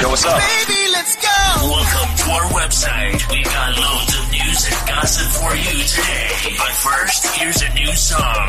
Yo, what's up? Baby, let's go. Welcome to our website. We've got loads of news and gossip for you today. But first, here's a new song.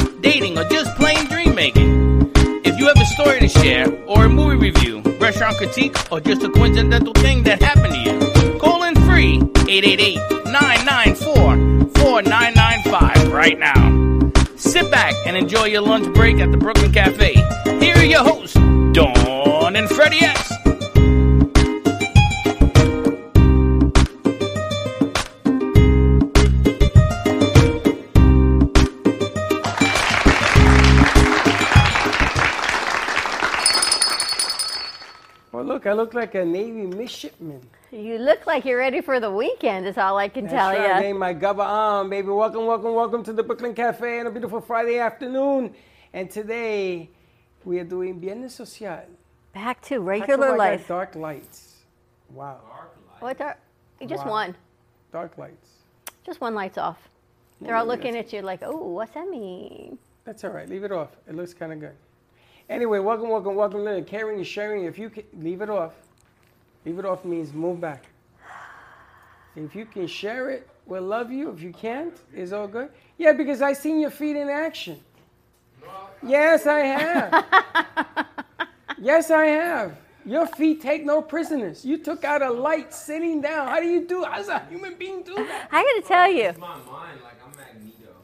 dating, or just plain dream making. If you have a story to share, or a movie review, restaurant critique, or just a coincidental thing that happened to you, call in free 888-994-4995 right now. Sit back and enjoy your lunch break at the Brooklyn Cafe. Here are your hosts, Dawn and Freddie S. look, I look like a Navy midshipman. You look like you're ready for the weekend, is all I can That's tell right, you. Ain't my gubba on, baby. Welcome, welcome, welcome to the Brooklyn Cafe on a beautiful Friday afternoon. And today We are doing Viernes Social. Back to How come regular I got life. Dark lights. Wow. What are, just Wow. one. Dark lights. Just one light's off. They're all looking at you like, oh, what's that mean? That's all right. Leave it off. It looks kind of good. Anyway, welcome, welcome, welcome. Lily. Caring and sharing. If you can, leave it off. Leave it off means move back. If you can share it, we'll love you. If you can't, it's all good. Yeah, because I seen your feet in action. Yes, I have. yes, I have. Your feet take no prisoners. You took out a light sitting down. How do you do? How does a human being do that? I got to tell you, my mind like I'm Magneto.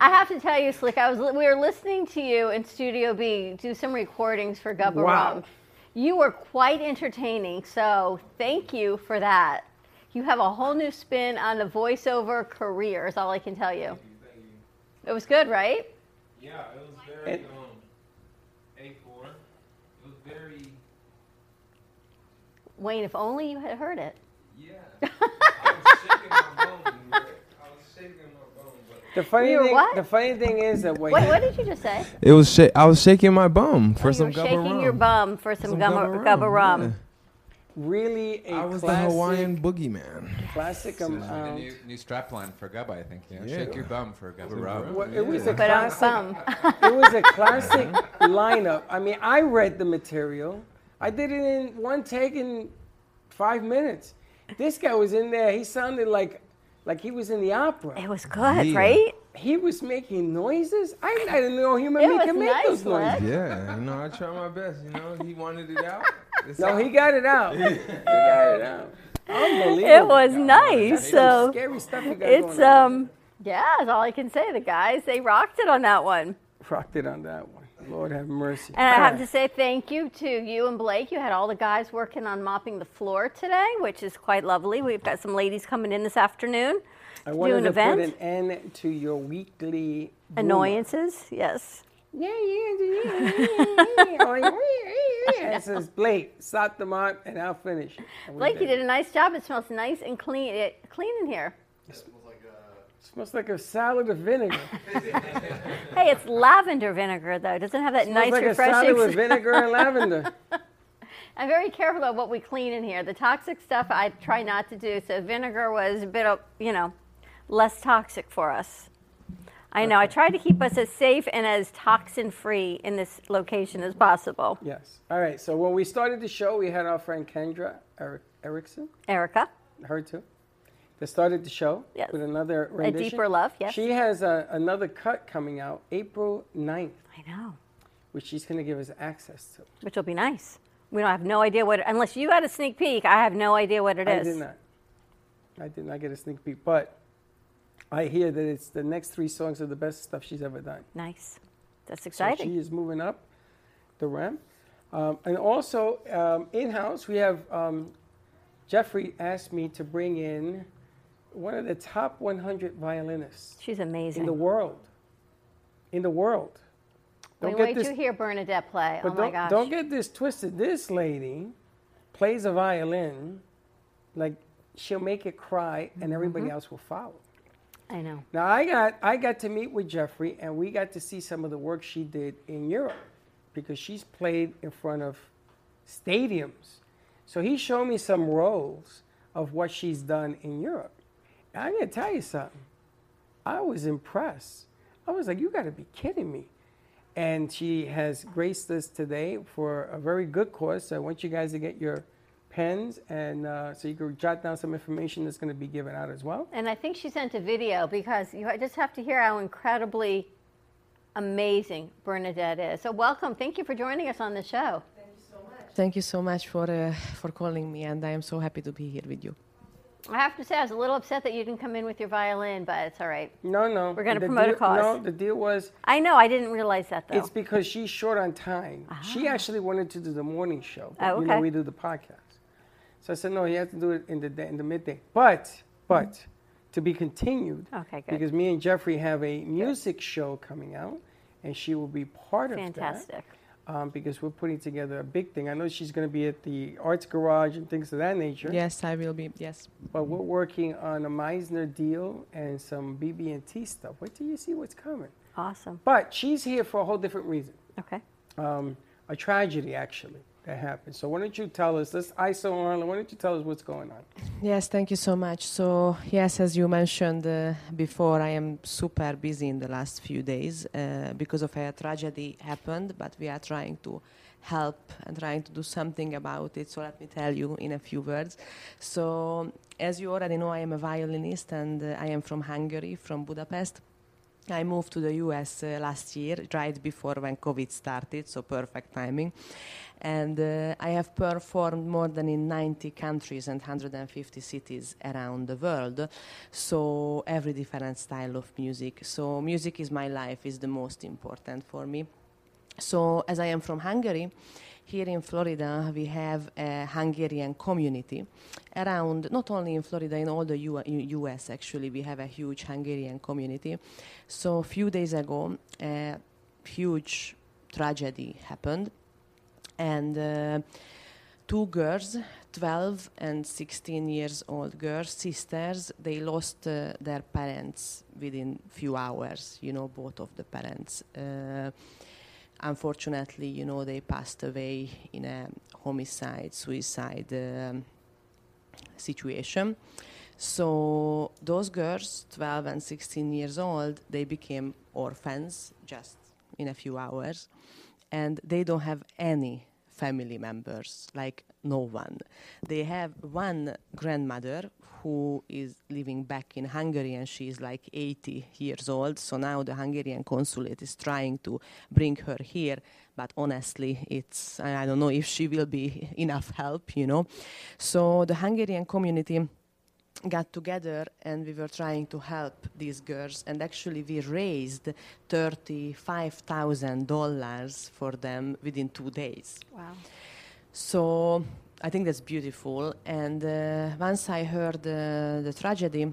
I have to tell you, Slick. I was we were listening to you in Studio B do some recordings for Gubba Wow. Rum. You were quite entertaining, so thank you for that. You have a whole new spin on the voiceover career. Is all I can tell you. It was good, right? Yeah, it was very And- um A4. It was very Wayne, if only you had heard it. yeah. I was shaking my bone. I was shaking my bone, but The funny You were thing, what? the funny thing is that when Wait, what did you just say? it was sh- I was shaking my bum for Oh, you some were gubba shaking rum. your bum for some, Some gumma, gubba gubba rum, rum. yeah. really a I was the classic, Hawaiian boogeyman. classic um, The um, new, new strapline for Gubba, I think. Yeah. Yeah. Shake your bum for Gubba Rum. well, it was a But I'm classic. bum. it was a classic lineup. I mean, I read the material. I did it in one take in five minutes. This guy was in there. He sounded like like he was in the opera. It was good, Yeah. right? He was making noises. I, I didn't know human It being was could make nice, those noises. Lex. Yeah, you know, I tried my best. You know, he wanted it out. It's No, out. he got it out. he got it out. Unbelievable. It was nice. So scary stuff you got it's going on. um yeah, that's all I can say. The guys they rocked it on that one. rocked it on that one. Lord have mercy. And I have to say thank you to you and Blake. You had all the guys working on mopping the floor today, which is quite lovely. We've got some ladies coming in this afternoon I to do wanted an to event. put an end to your weekly. Annoyances, yes. Yeah, yeah, yeah. Oh, it says Blake, stop the mop, and I'll finish. Blake, you did a nice job. It smells nice and clean. It, clean in here. Smells like a salad of vinegar. Hey, it's lavender vinegar though. Doesn't have that smells nice like a refreshing. salad with vinegar and lavender. I'm very careful about what we clean in here. The toxic stuff I try not to do. So vinegar was a bit of, you know, less toxic for us. I know. I try to keep us as safe and as toxin free in this location as possible. Yes. All right. So when we started the show, we had our friend Kendra Eric, Erickson, Erica, her too, that started the show Yes. with another rendition. a deeper love. Yes. She has a, another cut coming out April 9th, I know. which she's going to give us access to. Which will be nice. We don't have no idea what. Unless you got a sneak peek, I have no idea what it I is. did not. I did not get a sneak peek, but I hear that it's the next three songs are the best stuff she's ever done. Nice. That's exciting. So she is moving up the ramp. Um, and also, um, in house, we have um, Jeffrey asked me to bring in one of the top 100 violinists She's amazing. in the world. In the world. Wait, get wait this, to hear Bernadette play. oh don't, my gosh. don't get this twisted. This lady plays a violin like she'll make it cry, and everybody Mm-hmm. else will follow. I know. Now I got I got to meet with Jeffrey and we got to see some of the work she did in Europe because she's played in front of stadiums. So he showed me some roles of what she's done in Europe. And I'm gonna tell you something. I was impressed. I was like, you gotta be kidding me. And she has graced us today for a very good cause. So I want you guys to get your pens and uh, so you can jot down some information that's going to be given out as well. And I think she sent a video because you just have to hear how incredibly amazing Bernadette is. So welcome. Thank you for joining us on the show. Thank you so much. Thank you so much for uh, for calling me, and I am so happy to be here with you. I have to say, I was a little upset that you didn't come in with your violin, but it's all right. No, no. We're gonna The promote a deal- cause. No, the deal was I know, I didn't realize that though. it's because she's short on time. She ah. actually wanted to do the morning show. but, Oh, You know, we do the podcast. So I said, no, you have to do it in the day, in the midday. But, but, to be continued. Okay, good. Because me and Jeffrey have a music show coming out, and she will be part of that. Fantastic. Um, because we're putting together a big thing. I know she's going to be at the Arts Garage and things of that nature. Yes, I will be. Yes. But we're working on a Meisner deal and some BB&T stuff. Wait till you see what's coming. Awesome. But she's here for a whole different reason. Okay. um, a tragedy actually that happened. So why don't you tell us? This ISO Arlen. Why don't you tell us what's going on? Yes, thank you so much. So, yes, as you mentioned uh, before, I am super busy in the last few days uh, because of a tragedy happened, but we are trying to help and trying to do something about it. So, let me tell you in a few words. So, as you already know, I am a violinist and uh, I am from Hungary, from Budapest. I moved to the US uh, last year, right before when COVID started, so perfect timing. And uh, I have performed more than in 90 countries and 150 cities around the world. So every different style of music. So music is my life, is the most important for me. So as I am from Hungary, here in Florida we have a Hungarian community around, not only in Florida, in all the U- US actually, we have a huge Hungarian community. So a few days ago, a huge tragedy happened, and uh, two girls, 12 and 16 years old girls, sisters, they lost uh, their parents within few hours, you know, both of the parents. Uh, unfortunately, you know, they passed away in a homicide, suicide um, situation. So those girls, 12 and 16 years old, they became orphans just in a few hours, and they don't have any family members, like no one. They have one grandmother who is living back in Hungary and she is like 80 years old. So now the Hungarian consulate is trying to bring her here, but honestly, it's I don't know if she will be enough help, you know. So the Hungarian community got together and we were trying to help these girls and actually we raised $35,000 for them within 2 days. Wow. So I think that's beautiful. And uh, once I heard uh, the tragedy,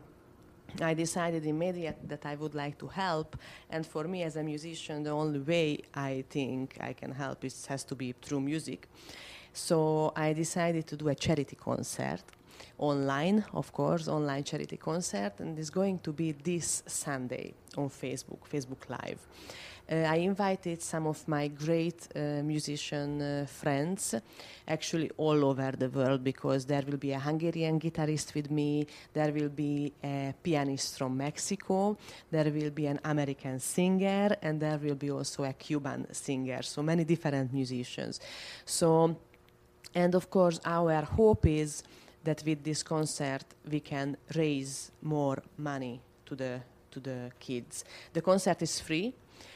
I decided immediately that I would like to help. And for me, as a musician, the only way I think I can help is has to be through music. So I decided to do a charity concert online, of course, online charity concert, and it's going to be this Sunday on Facebook, Facebook Live. Uh, I invited some of my great uh, musician uh, friends, actually all over the world, because there will be a Hungarian guitarist with me, there will be a pianist from Mexico, there will be an American singer, and there will be also a Cuban singer. So many different musicians. So, and of course, our hope is that with this concert we can raise more money to the to the kids. The concert is free,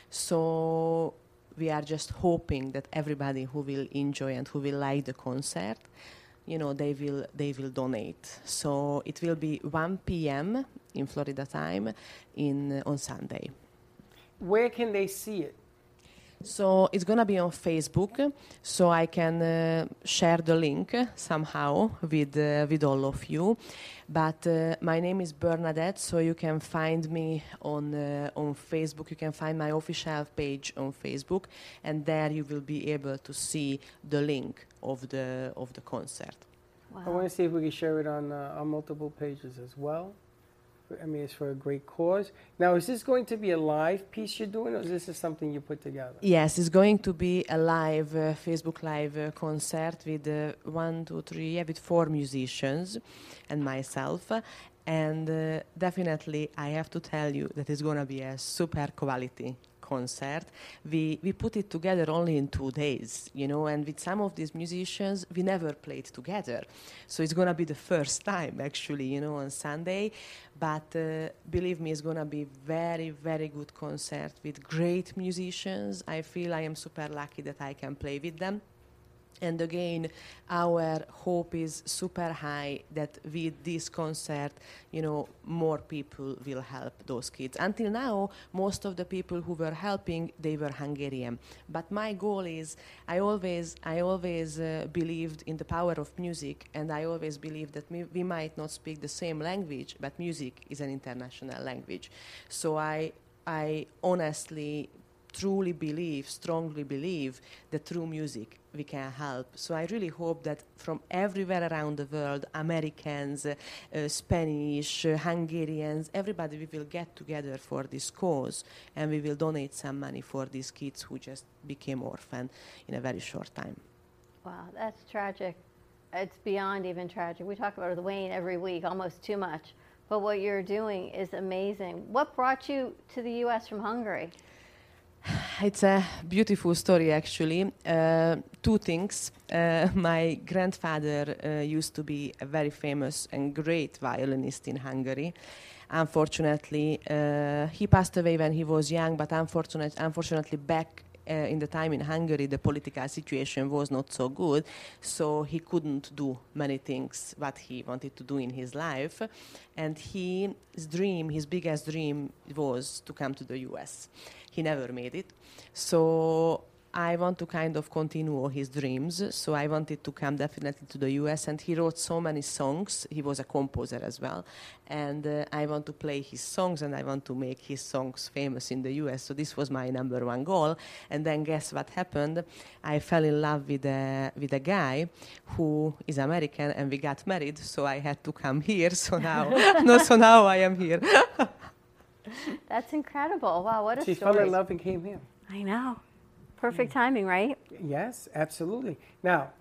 so we are just hoping that everybody who will enjoy and who will like the concert, you know, they will they will donate. So it will be 1 p.m. in Florida time in on Sunday. Where can they see it? So it's gonna be on Facebook, so I can uh, share the link somehow with uh, with all of you. But uh, my name is Bernadette, so you can find me on uh, on Facebook. You can find my official page on Facebook, and there you will be able to see the link of the of the concert. I want to see if we can share it on uh, on multiple pages as well. I mean, it's for a great cause. Now, is this going to be a live piece you're doing, or is this something you put together? Yes, it's going to be a live uh, Facebook live uh, concert with uh, one, two, three, yeah, with four musicians and myself. And uh, definitely, I have to tell you that it's going to be a super quality concert. We we put it together only in two days, you know, and with some of these musicians, we never played together. So it's going to be the first time, actually, you know, on Sunday. But uh, believe me, it's going to be very, very good concert with great musicians. I feel I am super lucky that I can play with them. And again, our hope is super high that with this concert, you know, more people will help those kids. Until now, most of the people who were helping, they were Hungarian. But my goal is, I always, I always uh, believed in the power of music, and I always believed that we, we might not speak the same language, but music is an international language. So I, I honestly truly believe, strongly believe that through music we can help. So I really hope that from everywhere around the world, Americans, uh, uh, Spanish, uh, Hungarians, everybody, we will get together for this cause and we will donate some money for these kids who just became orphan in a very short time. Wow, that's tragic. It's beyond even tragic. We talk about the Wayne every week, almost too much. But what you're doing is amazing. What brought you to the U.S. from Hungary? It's a beautiful story, actually. Uh, two things. Uh, my grandfather uh, used to be a very famous and great violinist in Hungary. Unfortunately, uh, he passed away when he was young, but unfortunate, unfortunately, back uh, in the time in Hungary, the political situation was not so good, so he couldn't do many things what he wanted to do in his life. And his dream, his biggest dream, was to come to the U.S. He never made it, so I want to kind of continue his dreams. So I wanted to come definitely to the US, and he wrote so many songs. He was a composer as well, and uh, I want to play his songs, and I want to make his songs famous in the US. So this was my number one goal. And then guess what happened? I fell in love with a with a guy who is American, and we got married. So I had to come here. So now, no, so now I am here. That's incredible. Wow, what a She story. fell in love and came here. I know. Perfect timing, right? Yes, absolutely. Now,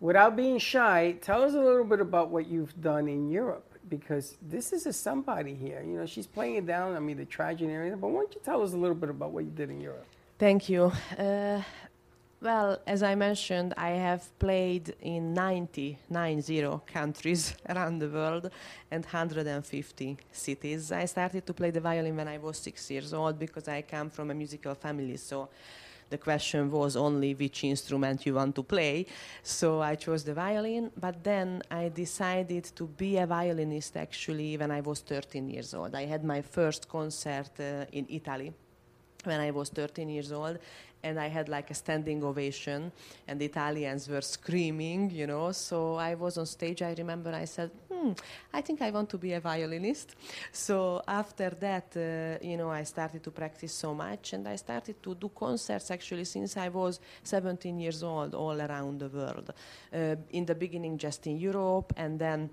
without being shy, tell us a little bit about what you've done in Europe because this is a somebody here. You know, she's playing it down. I mean, the tragedy and everything. But why don't you tell us a little bit about what you did in Europe? Thank you. Uh, well, as I mentioned, I have played in 90, 90 countries around the world and 150 cities. I started to play the violin when I was six years old because I come from a musical family. So the question was only which instrument you want to play. So I chose the violin, but then I decided to be a violinist actually when I was 13 years old. I had my first concert uh, in Italy when I was 13 years old, and I had like a standing ovation, and the Italians were screaming, you know. So I was on stage. I remember I said, "Hmm, I think I want to be a violinist." So after that, uh, you know, I started to practice so much, and I started to do concerts actually since I was 17 years old, all around the world. Uh, in the beginning, just in Europe, and then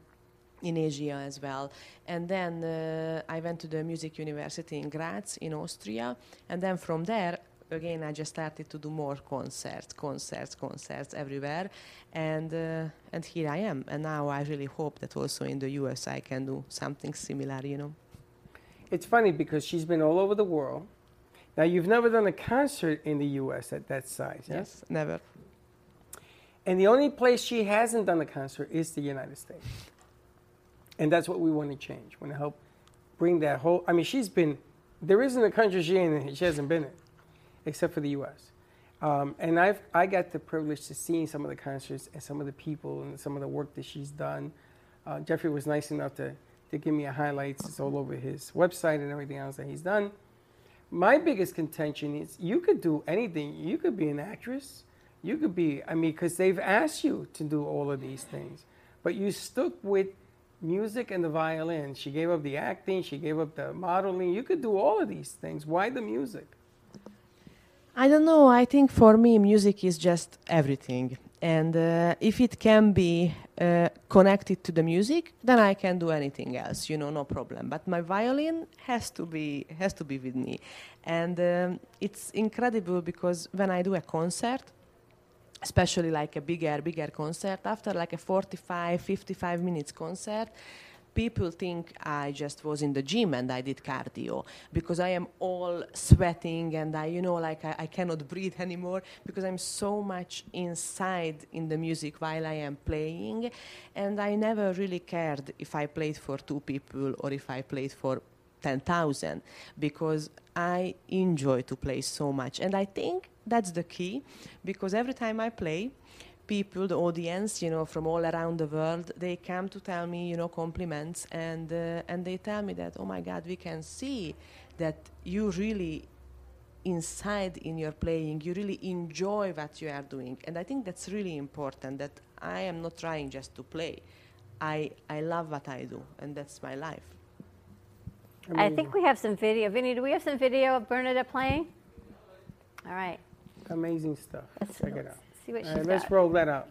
in Asia as well. And then uh, I went to the music university in Graz in Austria. And then from there, again, I just started to do more concerts, concerts, concerts everywhere. And, uh, and here I am. And now I really hope that also in the US I can do something similar, you know. It's funny because she's been all over the world. Now, you've never done a concert in the U.S. at that size, yes? Never. And the only place she hasn't done a concert is the United States. And that's what we want to change. We want to help bring that whole. I mean, she's been. There isn't a country she ain't, she hasn't been in, except for the U.S. Um, and I've I got the privilege to seeing some of the concerts and some of the people and some of the work that she's done. Uh, Jeffrey was nice enough to to give me a highlights. It's all over his website and everything else that he's done. My biggest contention is you could do anything. You could be an actress. You could be. I mean, because they've asked you to do all of these things, but you stuck with music and the violin. She gave up the acting. She gave up the modeling. You could do all of these things. Why the music? I don't know. I think for me, music is just everything. And uh, if it can be uh, connected to the music, then I can do anything else. You know, no problem. But my violin has to be has to be with me, and um, it's incredible because when I do a concert, especially like a bigger bigger concert, after like a 45, 55 minutes concert, people think I just was in the gym and I did cardio because I am all sweating and I, you know, like I, I cannot breathe anymore because I'm so much inside in the music while I am playing. And I never really cared if I played for two people or if I played for 10,000 because I enjoy to play so much. And I think that's the key because every time I play, people, the audience, you know, from all around the world, they come to tell me, you know, compliments, and uh, and they tell me that, oh my God, we can see that you really inside in your playing, you really enjoy what you are doing, and I think that's really important. That I am not trying just to play. I I love what I do, and that's my life. I think we have some video. Vinny, do we have some video of Bernadette playing? All right. Amazing stuff. Let's Check it out. See what All she's right, let's got. roll that out.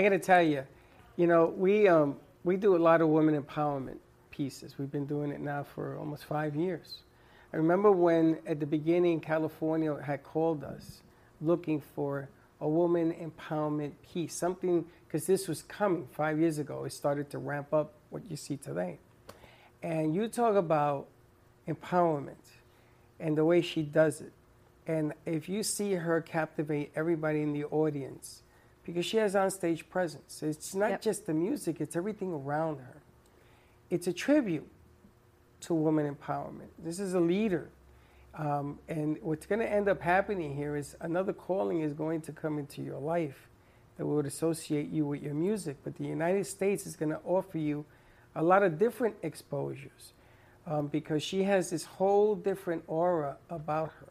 I got to tell you, you know, we um, we do a lot of women empowerment pieces. We've been doing it now for almost five years. I remember when at the beginning California had called us looking for a woman empowerment piece, something because this was coming five years ago. It started to ramp up what you see today. And you talk about empowerment and the way she does it. And if you see her captivate everybody in the audience, because she has onstage presence, it's not Yep. just the music, it's everything around her. It's a tribute to woman empowerment. This is a leader. Um, and what's going to end up happening here is another calling is going to come into your life that would associate you with your music. But the United States is going to offer you a lot of different exposures um, because she has this whole different aura about her.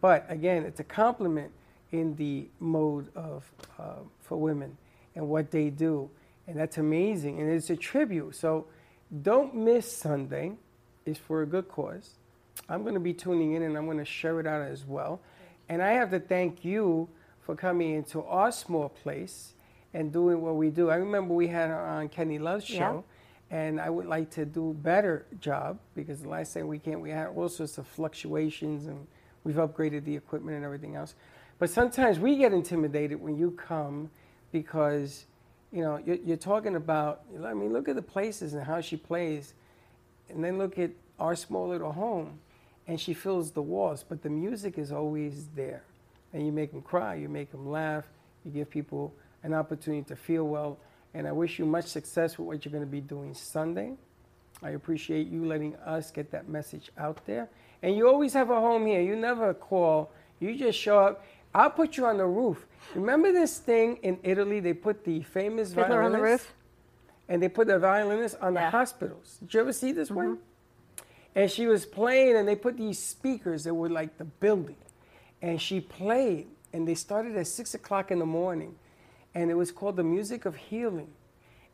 But again, it's a compliment in the mode of uh, for women and what they do, and that's amazing. And it's a tribute. So don't miss Sunday. It's for a good cause. I'm going to be tuning in and I'm going to share it out as well. And I have to thank you for coming into our small place and doing what we do. I remember we had her on Kenny Love's Yeah. show, and I would like to do a better job because the last time we came, we had all sorts of fluctuations and we've upgraded the equipment and everything else. But sometimes we get intimidated when you come because, you know, you're, you're talking about, I mean, look at the places and how she plays, and then look at our small little home, and she fills the walls, but the music is always there. And you make them cry, you make them laugh, you give people an opportunity to feel well. And I wish you much success with what you're going to be doing Sunday. I appreciate you letting us get that message out there. And you always have a home here. You never call. You just show up. I'll put you on the roof. Remember this thing in Italy? They put the famous Fiddler on the violinist, roof. and they put the violinist on the hospitals. Did you ever see this one? Mm-hmm. And she was playing, and they put these speakers that were like the building. And she played, and they started at six o'clock in the morning, and it was called the Music of Healing.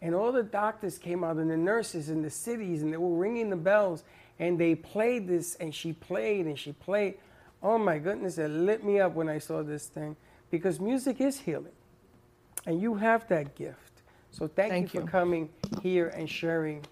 And all the doctors came out, and the nurses in the cities, and they were ringing the bells, and they played this, and she played, and she played. Oh my goodness, it lit me up when I saw this thing, because music is healing, and you have that gift. So thank, Thank you you. for coming here and sharing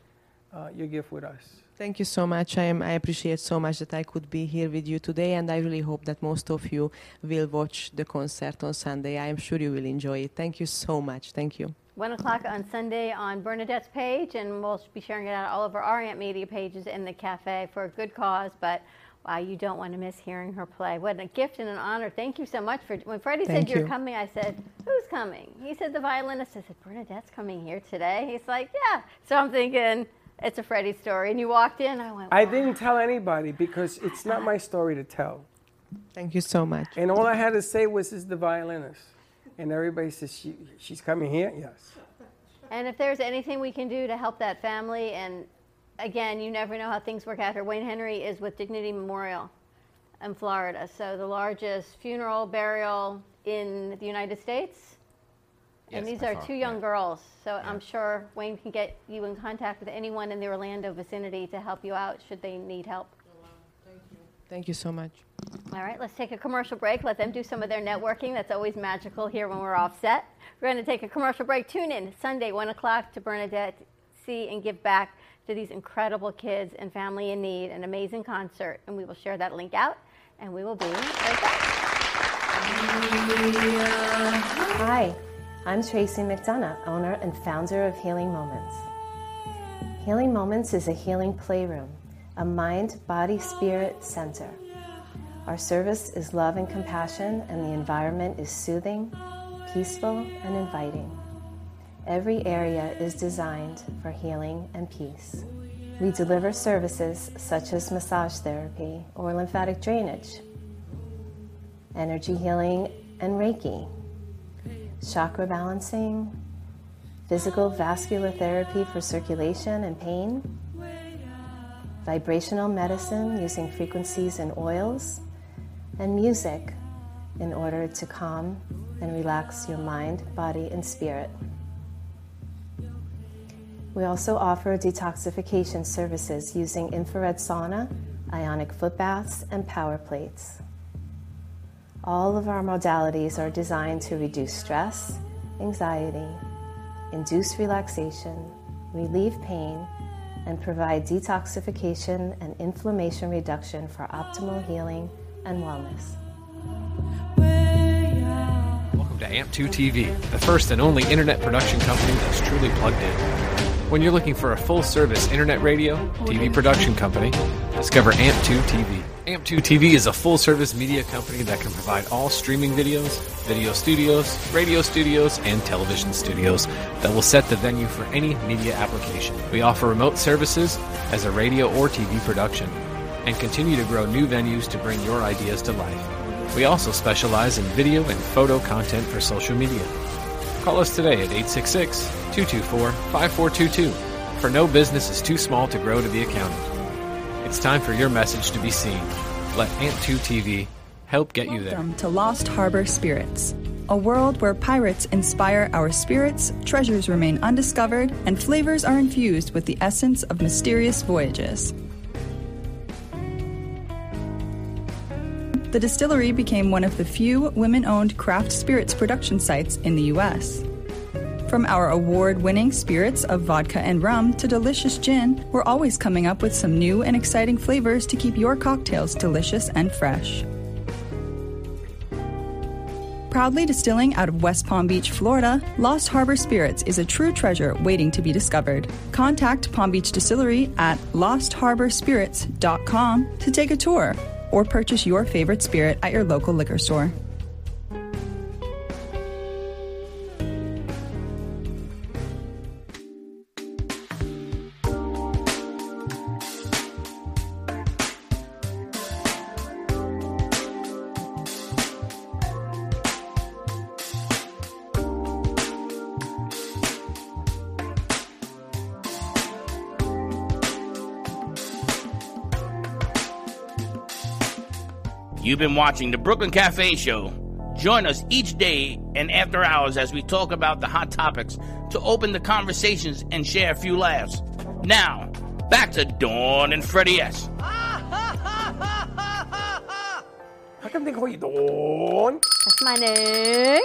uh, your gift with us. Thank you so much. I, am, I appreciate so much that I could be here with you today, and I really hope that most of you will watch the concert on Sunday. I am sure you will enjoy it. Thank you so much. Thank you. One o'clock on Sunday on Bernadette's page, and we'll be sharing it out all over our Aunt Media pages in the cafe for a good cause. But wow, you don't want to miss hearing her play. What a gift and an honor! Thank you so much for. When Freddie said you're you. coming, I said, "Who's coming?" He said, "The violinist." I said, "Bernadette's coming here today." He's like, "Yeah." So I'm thinking it's a Freddie story. And you walked in, I went, I didn't tell anybody because it's not my story to tell. Thank you so much. And all I had to say was, "Is the violinist," and everybody says, she, "She's coming here." Yes. And if there's anything we can do to help that family, and again, you never know how things work out here. Wayne Henry is with Dignity Memorial in Florida, so the largest funeral burial in the United States. and Yes, these I are saw, two yeah. young girls, so I'm sure Wayne can get you in contact with anyone in the Orlando vicinity to help you out should they need help. Thank you so much. All right, let's take a commercial break. Let them do some of their networking. That's always magical here when we're off set. We're going to take a commercial break. Tune in Sunday, 1 o'clock, to Bernadette See and Give Back to these incredible kids and family in need, an amazing concert. And we will share that link out, and we will be right back. Hi, I'm Tracy McDonough, owner and founder of Healing Moments. Healing Moments is a healing playroom, a mind, body, spirit center. Our service is love and compassion, and the environment is soothing, peaceful, and inviting. Every area is designed for healing and peace. We deliver services such as massage therapy or lymphatic drainage, energy healing and Reiki, chakra balancing, physical vascular therapy for circulation and pain, vibrational medicine using frequencies and oils, and music in order to calm and relax your mind, body, and spirit. We also offer detoxification services using infrared sauna, ionic foot baths, and power plates. All of our modalities are designed to reduce stress, anxiety, induce relaxation, relieve pain, and provide detoxification and inflammation reduction for optimal healing and wellness. Welcome to AMP2 TV, the first and only internet production company that's truly plugged in. When you're looking for a full service internet radio, TV production company, discover AMP2 TV. AMP2 TV is a full service media company that can provide all streaming videos, video studios, radio studios, and television studios that will set the venue for any media application. We offer remote services as a radio or TV production and continue to grow new venues to bring your ideas to life. We also specialize in video and photo content for social media. Call us today at 866 224 5422, for no business is too small to grow to be accounted. It's time for your message to be seen. Let AMP2 TV help get you there. Welcome to Lost Harbor Spirits, a world where pirates inspire our spirits, treasures remain undiscovered, and flavors are infused with the essence of mysterious voyages. The distillery became one of the few women owned craft spirits production sites in the U.S. From our award winning spirits of vodka and rum to delicious gin, we're always coming up with some new and exciting flavors to keep your cocktails delicious and fresh. Proudly distilling out of West Palm Beach, Florida, Lost Harbor Spirits is a true treasure waiting to be discovered. Contact Palm Beach Distillery at lostharborspirits.com to take a tour or purchase your favorite spirit at your local liquor store. You've been watching the Brooklyn Cafe Show. Join us each day and after hours as we talk about the hot topics to open the conversations and share a few laughs. Now, back to Dawn and Freddie S. How come they call you Dawn? That's my name.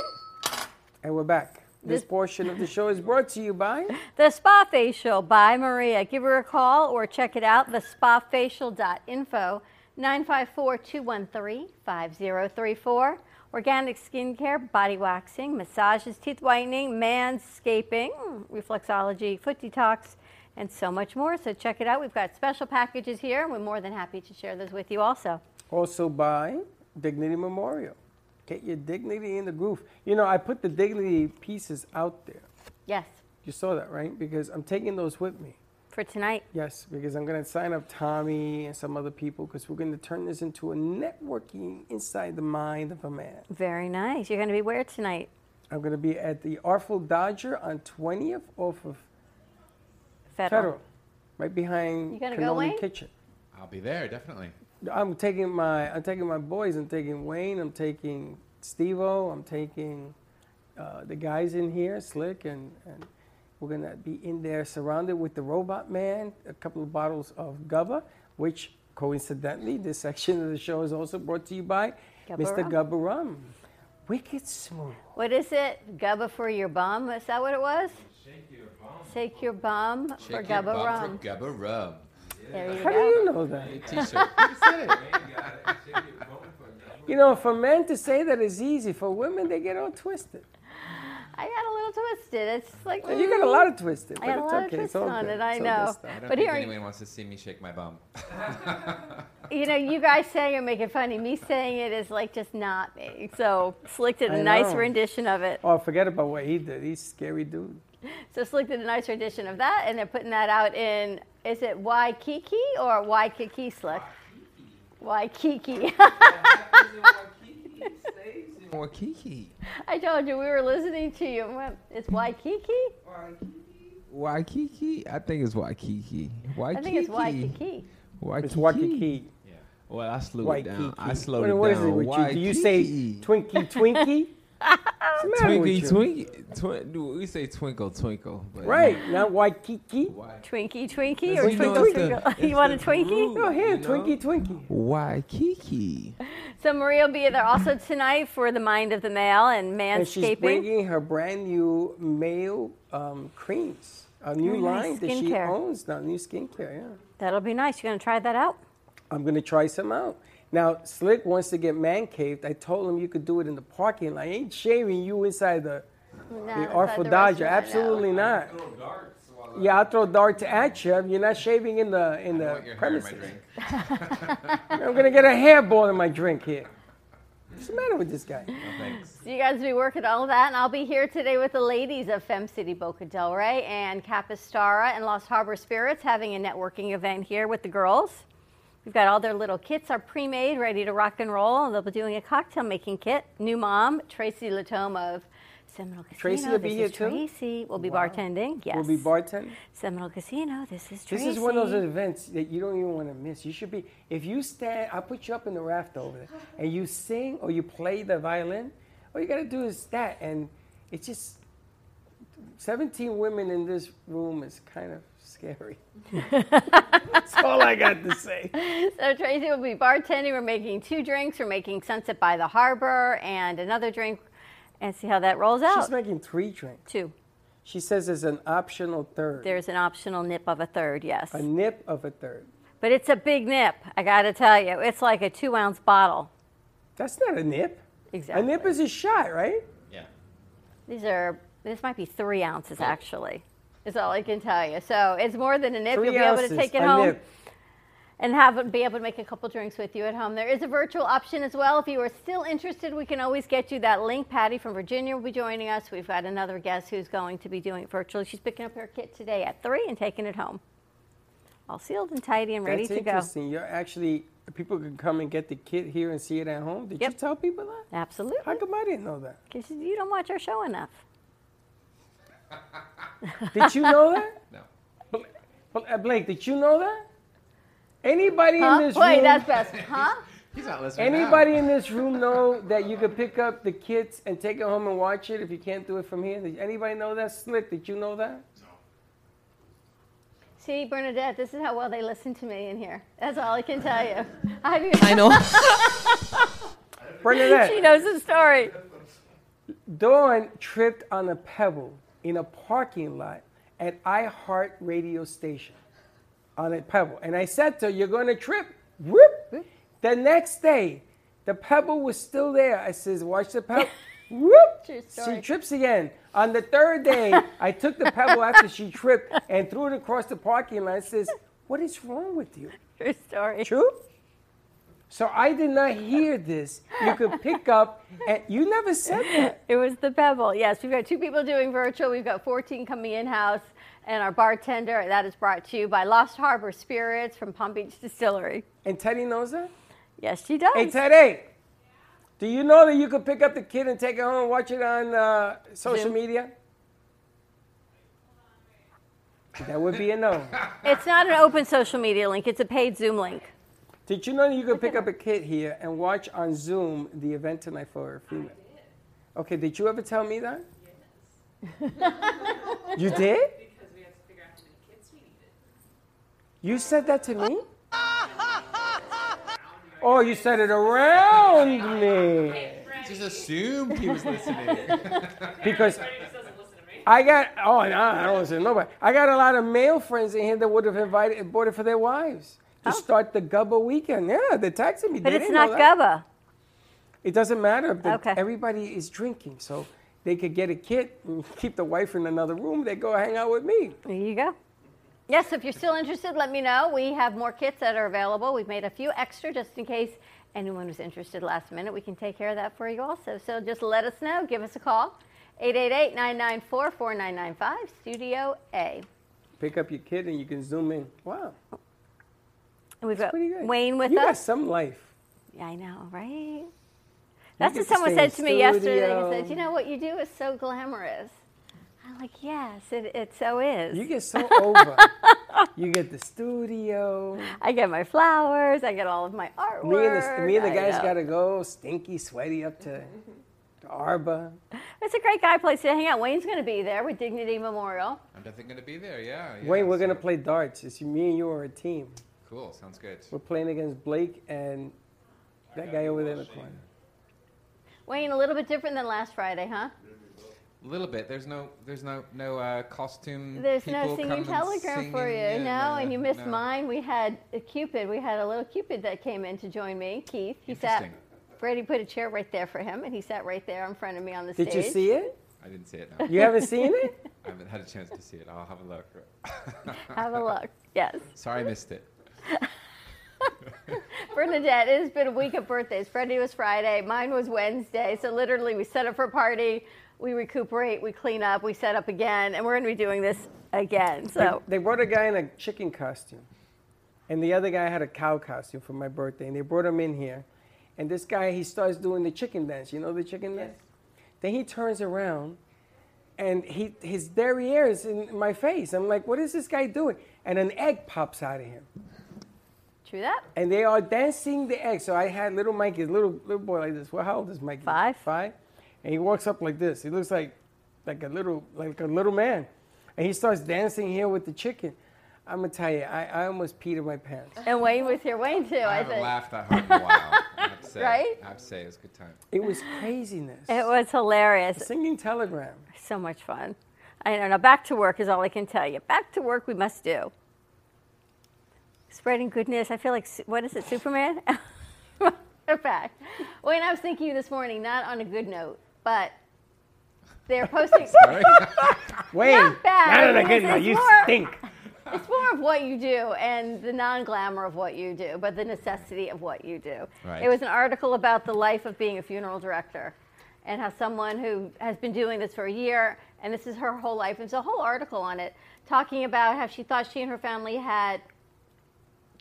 And we're back. This This- portion of the show is brought to you by The Spa Facial by Maria. Give her a call or check it out, thespafacial.info, 954-213-5034. Organic skincare, body waxing, massages, teeth whitening, manscaping, reflexology, foot detox, and so much more. So check it out. We've got special packages here, and we're more than happy to share those with you also. also by Dignity Memorial. Get your dignity in the groove. You know, I put the dignity pieces out there. Yes, You saw that, right? Because I'm taking those with me. For tonight. Yes, because I'm going to sign up Tommy and some other people because we're going to turn this into a networking inside the mind of a man. Very nice. You're going to be where tonight? I'm going to be at the Artful Dodger on 20th off of Federal. Federal, right behind You gonna go, Wayne? Kitchen. I'll be there, definitely. I'm taking my I'm taking my boys. I'm taking Wayne. I'm taking Stevo. I'm taking uh, the guys in here, Slick, and, and we're gonna be in there surrounded with the Robot Man, a couple of bottles of Gubba, which coincidentally this section of the show is also brought to you by Gubba Mr. Rum. Gubba Rum. Wicked smooth. What is it? Gubba for your bum? Is that what it was? Shake your bum for Shake your Gubba bum Rum. For Gubba Rum. There you How do you know that? A T-shirt. You. You know, for men to say that is easy. For women, they get all twisted. I got a little twisted. It's like And you got a lot of twisted. I but got a it's lot okay. of It's twisted all on good. it. I It's know. I don't But think here, anyone wants to see me shake my bum. you know, you guys saying and making funny. Me saying it is like just not me. So Slick did a I nice know. rendition of it. Oh, forget about what he did. He's a scary dude. So Slick did a nice rendition of that, and they're putting that out in. Is it Waikiki or Waikiki Slick? Waikiki. Waikiki. I told you we were listening to you. It's Waikiki. Waikiki? Waikiki? I think it's Waikiki. Waikiki. I think it's Waikiki. Waikiki. It's Waikiki. Well, I slowed it down. I slowed What- it what is down. it with you? Do you say Waikiki. Twinkie Twinkie? What's the matter with Twinkie, you? twinkle, twin, we say twinkle, twinkle. But Right, not Waikiki. Twinkie Twinkie Does or he know Twinkle it's the- Twinkle? it's you want a the Twinkie? groove, No, here, you know? Twinkie Twinkie. Waikiki. So Maria will be there also tonight for the Mind of the Male and And she's Manscaping. bringing her brand new male um, creams, a new Very nice line that she skincare. owns now, new skincare. Yeah, That'll be nice. You're gonna try that out? I'm gonna try some out. Now, Slick wants to get man caved. I told him you could do it in the parking lot. I ain't shaving you inside the, No, the inside Artful the Dodger. restaurant, no. Absolutely not. Yeah, I'll throw darts at you. You're not shaving in the in the want in premises. I'm gonna get a hairball in my drink here. What's the matter with this guy? No thanks. So you guys will be working all of that, and I'll be here today with the ladies of Fem City Boca Del Rey and Capistrara and Lost Harbor Spirits having a networking event here with the girls. We've got all their little kits are pre-made, ready to rock and roll. They'll be doing a cocktail making kit. New mom, Tracy Latome of Seminole Casino. Tracy will be here too? Tracy. will be Wow. bartending. Yes. We'll be bartending. Seminole Casino. This is Tracy. This is one of those events that you don't even want to miss. You should be, if you stand, I'll put you up in the raft over there, and you sing or you play the violin, all you got to do is that. And it's just, 17 women in this room is kind of scary. That's all I got to say. So Tracy will be bartending. We're making two drinks. We're making Sunset by the Harbor and another drink, and see how that rolls out. She's making three drinks. Two. She says there's an optional third, There's an optional nip of a third, yes. a nip of a third. But it's a big nip, I got to tell you. It's like a two ounce bottle. That's not a nip. Exactly. A nip is a shot, right? Yeah. These are, this might be three ounces actually, is all I can tell you. So it's more than a nip. Three You'll be able to take it home. nip. and have be able to make a couple drinks with you at home. There is a virtual option as well. If you are still interested, we can always get you that link. Patty from Virginia will be joining us. We've got another guest who's going to be doing it virtually. She's picking up her kit today at three and taking it home, all sealed and tidy and ready That's to go. interesting. You're actually people can come and get the kit here and see it at home. Did you tell people that? Absolutely, How come I didn't know that? because you don't watch our show enough. Did you know that? No. Bla- Bla- uh, Blake, did you know that? Anybody Huh? in this Wait, room? that's best. Huh? He's not listening. Anybody in this room know that you could pick up the kits and take it home and watch it if you can't do it from here? Did anybody know that? Slick, did you know that? No. See, Bernadette, this is how well they listen to me in here. That's all I can tell you. I, I know. Bernadette. she knows the story. Dawn tripped on a pebble in a parking lot at iHeart radio station on a pebble. And I said to her, You're going to trip? Whoop. The next day, the pebble was still there. I says, Watch the pebble. Whoop. She trips again. On the third day, I took the pebble after she tripped and threw it across the parking lot. I says, What is wrong with you? True story. True? So I did not hear this. You could pick up, and you never said that. It was the Pebble. Yes, we've got two people doing virtual. We've got 14 coming in house, and our bartender. That is brought to you by Lost Harbor Spirits from Palm Beach Distillery. And Teddy knows that? Yes, she does. Hey, Teddy, do you know that you could pick up the kid and take it home and watch it on uh, social Zoom. media? That would be a no. It's not an open social media link. It's a paid Zoom link. Did you know that you could pick up a kid here and watch on Zoom the event tonight for a female? Okay, did you ever tell me that? Yes. you did? Because we had to figure out how many kits we needed. You said that to me? Oh, you said it around me. Just assumed he was listening. Because I got oh no, I don't want to say nobody. I got a lot of male friends in here that would have invited and bought it for their wives to oh. start the Gubba weekend. Yeah, they texted me. But They it's not. Gubba. It doesn't matter. Okay. Everybody is drinking, so they could get a kit and keep the wife in another room. They go hang out with me. There you go. Yes, if you're still interested, let me know. We have more kits that are available. We've made a few extra just in case anyone was interested last minute. We can take care of that for you also. So just let us know. Give us a call. 888-994-4995, Studio A. Pick up your kit and you can zoom in. Wow, And we've got good. Wayne with you us. got some life. Yeah, I know, right? That's what someone said in to me yesterday. studio. He said, "You know what you do is so glamorous." I'm like, "Yes, it, it so is." You get so over. you get the studio. I get my flowers. I get all of my artwork. Me and the, me and the guys got to go stinky, sweaty up to, to Arba. It's a great guy place to hang out. Wayne's going to be there with Dignity Memorial. I'm definitely going to be there, yeah. yeah Wayne, we're gonna play darts. It's me and you are a team. Cool, sounds good. We're playing against Blake and that guy over there in the corner. Wayne, a little bit different than last Friday, huh? A little bit. There's no, there's no, no uh, costume. There's no people singing come and telegram for you, singing, yeah, no, and you missed no. mine. We had a Cupid. We had a little Cupid that came in to join me, Keith. He sat. Interesting. Freddie put a chair right there for him, and he sat right there in front of me on the Did stage. Did you see it? I didn't see it. No. You haven't seen it? I haven't had a chance to see it. I'll have a look. Have a look. Yes. Sorry, I missed it. Bernadette, it has been a week of birthdays. Freddie was Friday, mine was Wednesday. So literally, we set up for a party, we recuperate, we clean up, we set up again, and we're going to be doing this again. So They, they brought a guy in a chicken costume, and the other guy had a cow costume for my birthday, and they brought him in here. And this guy, he starts doing the chicken dance. You know the chicken dance? Then he turns around, and he his derriere is in my face. I'm like, what is this guy doing? And an egg pops out of him. True that. And they are dancing the egg. So I had little Mikey, little little boy like this. Well, how old is Mikey? Five. Five. And he walks up like this. He looks like like a little like a little man. And he starts dancing here with the chicken. I'm gonna tell you, I, I almost peed in my pants. And Wayne was here. Wayne too. I I, haven't think. laughed that hard in a while. I have to say. Right? I have to say, it was a good time. It was craziness. It was hilarious. Singing telegram. So much fun. I know. Now back to work is all I can tell you. Back to work we must do. Spreading goodness. I feel like what is it, Superman? In fact, Wayne, I was thinking of you this morning, not on a good note, but they're posting. Wayne, Not bad. not on a good note. You more- stink. It's more of what you do and the non glamour of what you do, but the necessity of what you do. Right. It was an article about the life of being a funeral director and how someone who has been doing this for a year, and this is her whole life, there's a whole article on it talking about how she thought she and her family had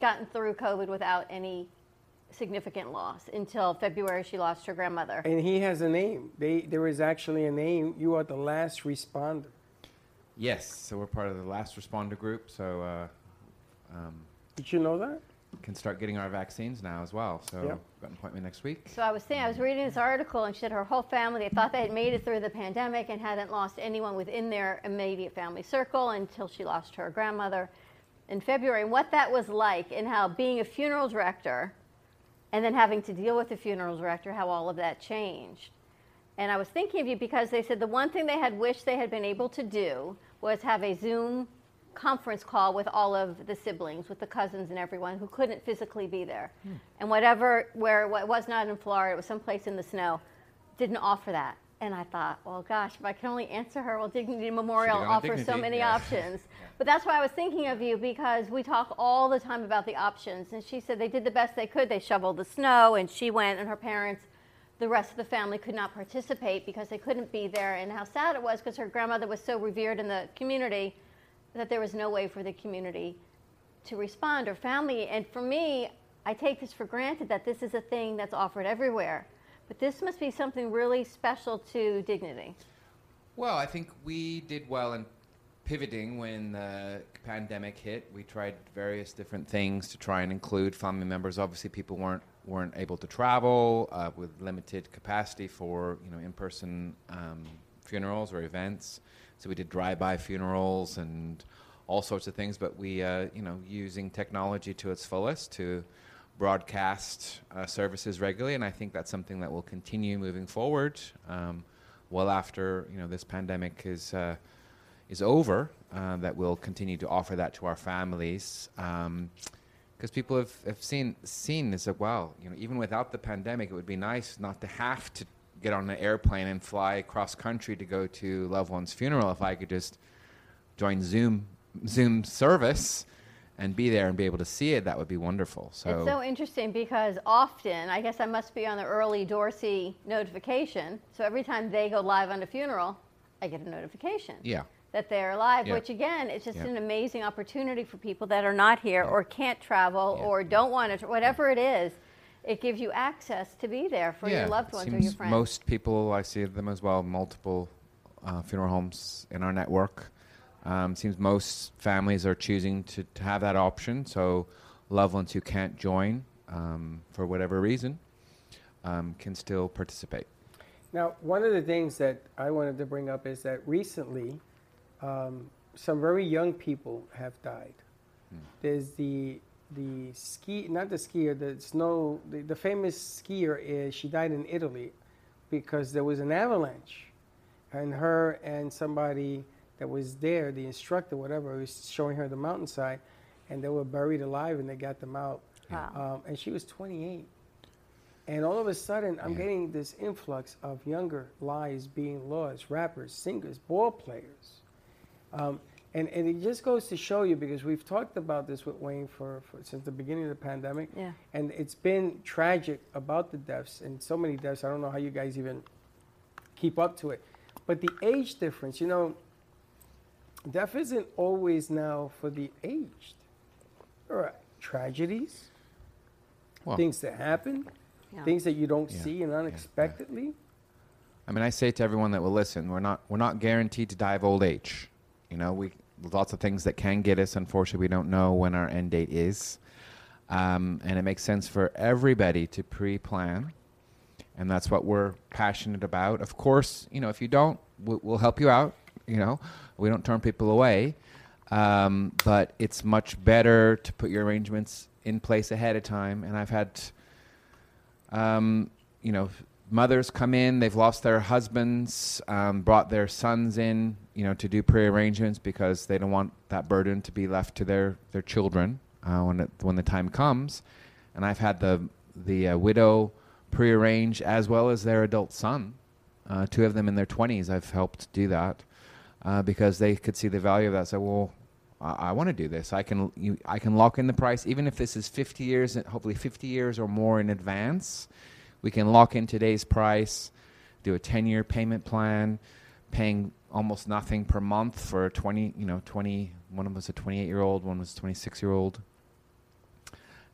gotten through COVID without any significant loss until February she lost her grandmother. And he has a name. They, there is actually a name. You are the last responder. Yes, so we're part of the last responder group, so uh, um, Did you know that? can start getting our vaccines now as well. So Yep. got an appointment next week. So I was saying, I was reading this article, and she said her whole family, they thought they had made it through the pandemic and hadn't lost anyone within their immediate family circle until she lost her grandmother in February. And what that was like, and how being a funeral director and then having to deal with the funeral director, how all of that changed. And I was thinking of you because they said the one thing they had wished they had been able to do was have a Zoom conference call with all of the siblings, with the cousins and everyone who couldn't physically be there. Hmm. And whatever, where it was not in Florida, it was someplace in the snow, didn't offer that. And I thought, well, gosh, if I can only answer her, well, Dignity Memorial Should've gone to offers so many yeah. options. But that's why I was thinking of you because we talk all the time about the options. And she said they did the best they could. They shoveled the snow, and she went, and her parents, the rest of the family could not participate because they couldn't be there. And how sad it was because her grandmother was so revered in the community that there was no way for the community to respond or family. And for me, I take this for granted that this is a thing that's offered everywhere. But this must be something really special to dignity. Well, I think we did well in pivoting when the pandemic hit. We tried various different things to try and include family members. Obviously, people weren't weren't able to travel uh, with limited capacity for you know in-person um, funerals or events. So we did drive-by funerals and all sorts of things. But we uh, you know using technology to its fullest to broadcast uh, services regularly, and I think that's something that will continue moving forward. Um, well after you know this pandemic is uh, is over, uh, that we'll continue to offer that to our families. because people have, have seen seen this as well. You know, even without the pandemic, it would be nice not to have to get on an airplane and fly across country to go to loved one's funeral. If I could just join Zoom Zoom service and be there and be able to see it, that would be wonderful. So, It's so interesting because often, I guess I must be on the early Dorsey notification. So every time they go live on a funeral, I get a notification yeah. that they're live, Yeah. which again, it's just Yeah. an amazing opportunity for people that are not here or can't travel Yeah. or don't want to, whatever it is. It gives you access to be there for your loved ones or your friends. Most people, I see them as well, multiple uh, funeral homes in our network. Um, seems most families are choosing to, to have that option. So loved ones who can't join um, for whatever reason um, can still participate. Now, one of the things that I wanted to bring up is that recently, um, some very young people have died. There's the the ski, not the skier, the snow. The, the famous skier is she died in Italy because there was an avalanche, and her and somebody that was there, the instructor, whatever, was showing her the mountainside, and they were buried alive, and they got them out. Wow. Um, and she was 28. And all of a sudden, I'm Yeah. getting this influx of younger lives being lost rappers, singers, ball players. Um, and, and it just goes to show you because we've talked about this with Wayne for, for since the beginning of the pandemic. Yeah. And it's been tragic about the deaths and so many deaths. I don't know how you guys even keep up to it. But the age difference, you know, death isn't always now for the aged. There are tragedies, Well, things that happen, Yeah. things that you don't Yeah, see and unexpectedly. I mean, I say to everyone that will listen, we're not we're not guaranteed to die of old age. You know, we lots of things that can get us. Unfortunately, we don't know when our end date is, um, and it makes sense for everybody to pre-plan, and that's what we're passionate about. Of course, you know, if you don't, we'll, we'll help you out. You know, we don't turn people away, um, but it's much better to put your arrangements in place ahead of time. And I've had um, you know, mothers come in, they've lost their husbands, um, brought their sons in, you know, to do pre-arrangements because they don't want that burden to be left to their, their children uh, when, it, when the time comes. And I've had the, the uh, widow pre-arrange as well as their adult son. Uh, two of them in their 20s, I've helped do that uh, because they could see the value of that. So, well, I, I want to do this. I can you, I can lock in the price, even if this is 50 years, hopefully 50 years or more in advance. We can lock in today's price, do a 10-year payment plan, paying almost nothing per month for a 20, you know, 20. One was a 28-year-old, one was a 26-year-old,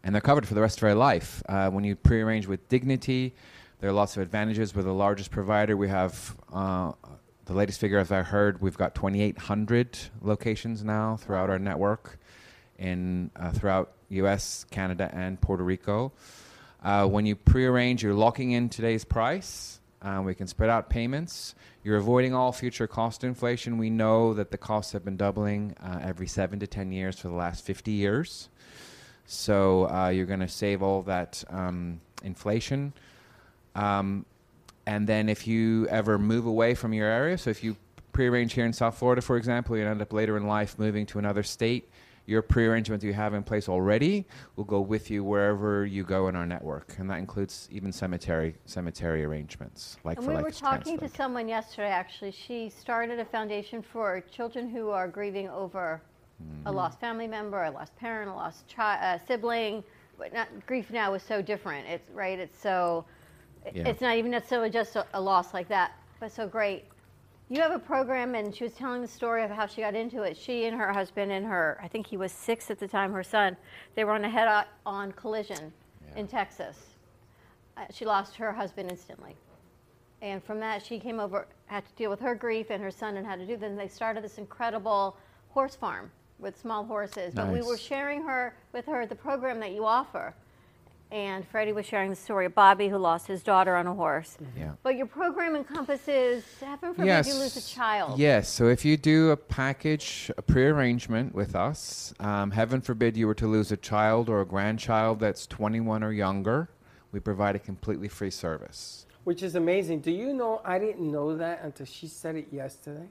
and they're covered for the rest of their life. Uh, when you pre-arrange with Dignity, there are lots of advantages. We're the largest provider. We have uh, the latest figure, as I heard, we've got 2,800 locations now throughout our network, in uh, throughout U.S., Canada, and Puerto Rico. Uh, when you pre-arrange, you're locking in today's price. Uh, we can spread out payments. You're avoiding all future cost inflation. We know that the costs have been doubling uh, every seven to ten years for the last 50 years. So uh, you're going to save all that um, inflation. Um, and then if you ever move away from your area, so if you prearrange here in South Florida, for example, you end up later in life moving to another state, your prearrangement you have in place already will go with you wherever you go in our network, and that includes even cemetery cemetery arrangements, like And for we like were talking to someone yesterday, actually. She started a foundation for children who are grieving over Mm-hmm. a lost family member, a lost parent, a lost chi- uh, sibling. But not, grief now is so different. It's right. It's so. Yeah. It's not even necessarily just a, a loss like that, but so great. You have a program, and she was telling the story of how she got into it. She and her husband and her, I think he was six at the time, her son, they were on a head-on collision in Texas. Uh, she lost her husband instantly. And from that, she came over, had to deal with her grief and her son and how to do. Then they started this incredible horse farm with small horses. But we were sharing her with her the program that you offer. And Freddie was sharing the story of Bobby who lost his daughter on a horse. Yeah. But your program encompasses, heaven forbid you lose a child. Yes. So if you do a package, a pre-arrangement with us, um, heaven forbid you were to lose a child or a grandchild that's 21 or younger, we provide a completely free service. which is amazing. Do you know? I didn't know that until she said it yesterday.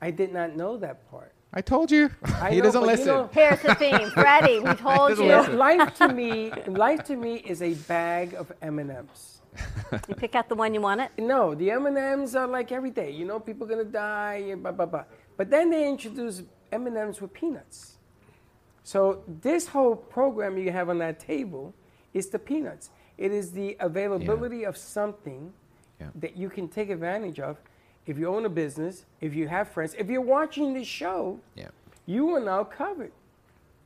I did not know that part. I told you. I he know, doesn't but you listen. know- Here's the theme, Freddie. We told you. listen. life to me, life to me is a bag of M and M's. You pick out the one you want it. No, the M and M's are like every day. You know, people gonna die, and blah blah blah. But then they introduce M and M's with peanuts. So this whole program you have on that table is the peanuts. It is the availability of something Yeah. that you can take advantage of if you own a business, if you have friends, if you're watching this show. Yeah. You are now covered.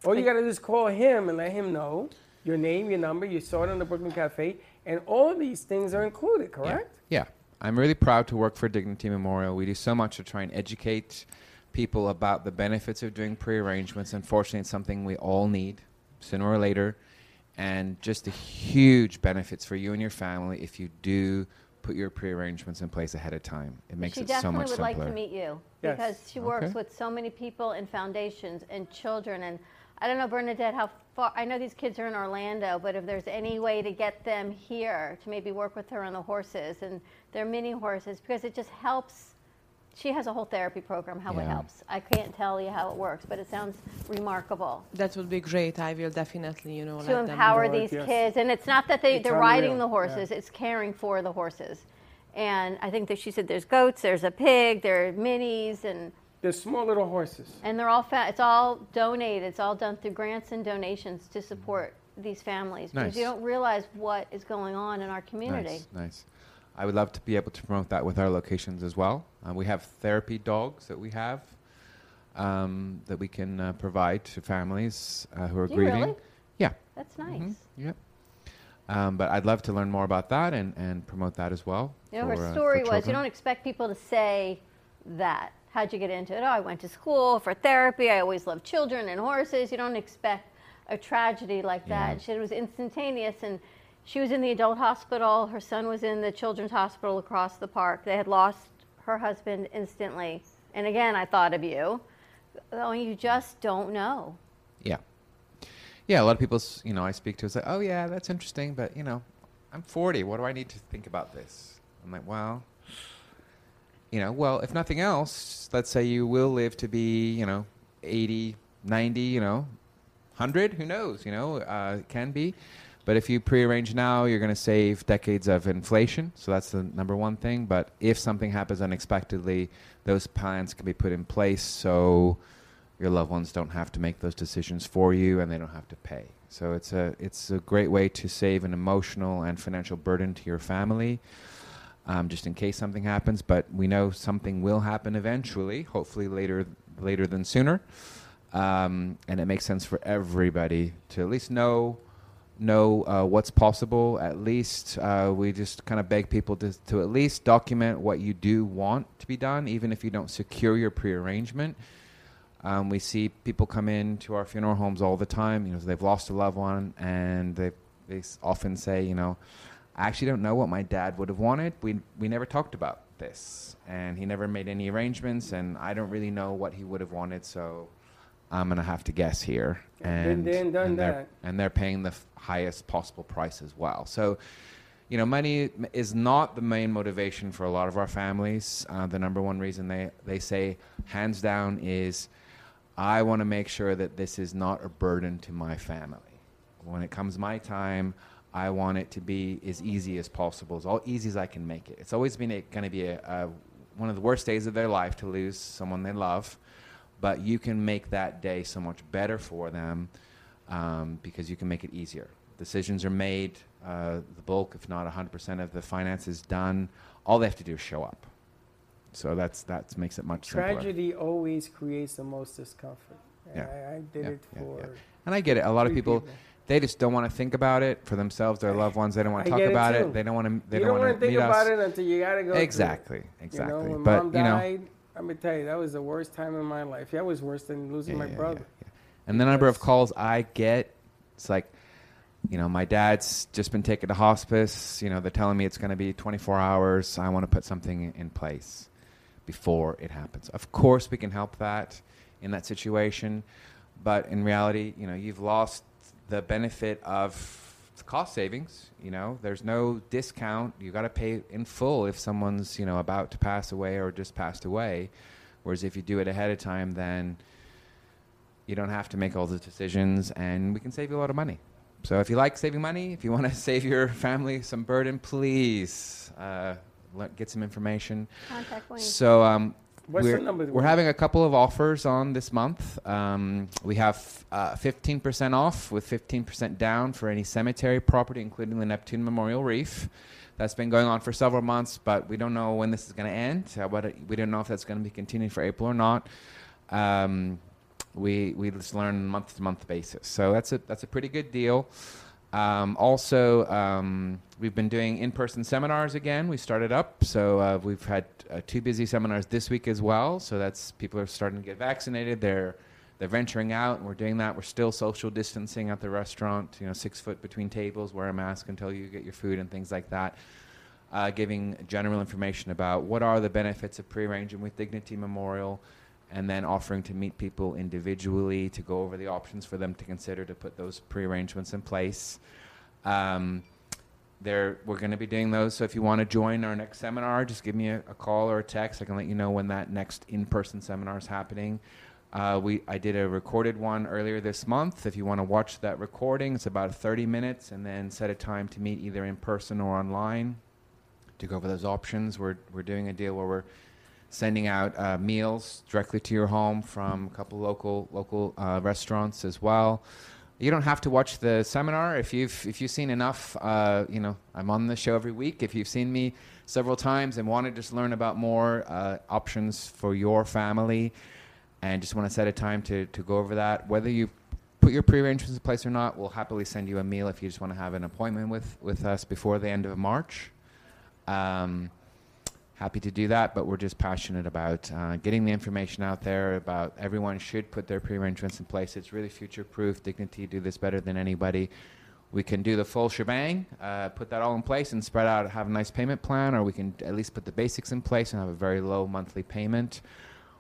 All you gotta do is call him and let him know your name, your number, you saw it on the Brooklyn Cafe, and all of these things are included, correct? Yeah. I'm really proud to work for Dignity Memorial. We do so much to try and educate people about the benefits of doing pre-arrangements. Unfortunately, it's something we all need sooner or later, and just the huge benefits for you and your family if you do put your pre-arrangements in place ahead of time. It makes she it so much simpler. She definitely much would simpler. like to meet you Yes. because she works Okay. with so many people and foundations and children and I don't know Bernadette how far I know these kids are in Orlando but if there's any way to get them here to maybe work with her on the horses and their mini horses because it just helps she has a whole therapy program how it helps I can't tell you how it works but it sounds remarkable That would be great. I will definitely, you know, to let empower know. these yes. kids and it's not that they, It's they're riding the horses it's caring for the horses and i think that she said there's goats there's a pig there are minis and They're small little horses. and they're all fa- it's all donated it's all done through grants and donations to support these families because you don't realize what is going on in our community Nice, nice. I would love to be able to promote that with our locations as well. Uh, we have therapy dogs that we have um, that we can uh, provide to families uh, who are Do grieving. really? Yeah. that's nice Mhm. Yep. Um, but I'd love to learn more about that and, and promote that as well. You know, for, her uh, story was you don't expect people to say that. How'd you get into it? Oh, I went to school for therapy. I always loved children and horses. You don't expect a tragedy like that. Yeah. She, it was instantaneous, and she was in the adult hospital. Her son was in the children's hospital across the park. They had lost her husband instantly. And again, I thought of you. Oh, you just don't know. Yeah. Yeah, a lot of people, you know, I speak to say, oh, yeah, that's interesting, but, you know, I'm 40. What do I need to think about this? I'm like, well, you know, well, if nothing else, let's say you will live to be, you know, 80, 90, you know, 100, who knows, you know, uh, can be. But if you prearrange now, you're going to save decades of inflation. So that's the number one thing. But if something happens unexpectedly, those plans can be put in place so your loved ones don't have to make those decisions for you and they don't have to pay. So it's a it's a great way to save an emotional and financial burden to your family, um, just in case something happens. But we know something will happen eventually, hopefully later later than sooner, um, and it makes sense for everybody to at least know know uh, what's possible. At least uh, we just kind of beg people to to at least document what you do want to be done, even if you don't secure your prearrangement. Um, we see people come in to our funeral homes all the time. You know, they've lost a loved one, and they they often say, you know, I actually don't know what my dad would have wanted. We we never talked about this, and he never made any arrangements, and I don't really know what he would have wanted. So I'm gonna have to guess here. Been And there and done and they're, that. and they're paying the f- highest possible price as well. So you know, money is not the main motivation for a lot of our families. Uh, the number one reason they, they say, hands down, is I want to make sure that this is not a burden to my family. When it comes my time, I want it to be as easy as possible, as all easy as I can make it. It's always been going to be a, a, one of the worst days of their life to lose someone they love, but you can make that day so much better for them um, because you can make it easier. Decisions are made, uh, the bulk, if not 100% of the finance is done. All they have to do is show up. So that's that makes it much simpler. Tragedy always creates the most discomfort. Yeah. I, I did Yeah, it yeah, for. yeah. And I get it. A lot of people, people. they just don't want to think about it for themselves, their loved ones. They don't want I to talk it about too. it. They don't want to. They you don't, don't want to think about us. it until you gotta go. through it. Exactly, You exactly. know, but you know, died, I'm tell you that was the worst time in my life. That was worse than losing Yeah, my yeah, brother. and the number of calls I get, it's like, you know, my dad's just been taken to hospice. You know, they're telling me it's going to be 24 hours. I want to put something in- in place before it happens. Of course, we can help that in that situation, but in reality, you know, you've lost the benefit of it's cost savings. You know, there's no discount. You got to pay in full if someone's you know about to pass away or just passed away. Whereas if you do it ahead of time, then you don't have to make all the decisions, and we can save you a lot of money. So if you like saving money, if you want to save your family some burden, please uh, le- get some information. Contact Wayne. So um, What's we're, the number? we're having a couple of offers on this month. Um, we have uh, 15% off with 15% down for any cemetery property, including the Neptune Memorial Reef. That's been going on for several months, but we don't know when this is going to end. Uh, we don't know if that's going to be continuing for April or not. Um, we we just learn month to month basis, so that's a that's a pretty good deal. Um, also, um, we've been doing in person seminars again. We started up, so uh, we've had uh, two busy seminars this week as well. So that's people are starting to get vaccinated. They're they're venturing out, and we're doing that. We're still social distancing at the restaurant. You know, six foot between tables. Wear a mask until you get your food and things like that. Uh, giving general information about what are the benefits of pre-arranging with Dignity Memorial, and then offering to meet people individually to go over the options for them to consider to put those pre-arrangements in place. Um, there, we're going to be doing those. So if you want to join our next seminar, just give me a, a call or a text. I can let you know when that next in-person seminar is happening. Uh, we, I did a recorded one earlier this month. If you want to watch that recording, it's about 30 minutes, and then set a time to meet either in person or online to go over those options. We're, we're doing a deal where we're sending out uh, meals directly to your home from a couple local local uh, restaurants as well. You don't have to watch the seminar if you've if you've seen enough. Uh, you know, I'm on the show every week. If you've seen me several times and want to just learn about more uh, options for your family, and just want to set a time to to go over that, whether you put your pre-arrangements in place or not, we'll happily send you a meal if you just want to have an appointment with with us before the end of March. Um, happy to do that, but we're just passionate about uh, getting the information out there about everyone should put their pre-arrangements in place. It's really future-proof. Dignity do this better than anybody. We can do the full shebang, uh, put that all in place and spread out, have a nice payment plan, or we can at least put the basics in place and have a very low monthly payment.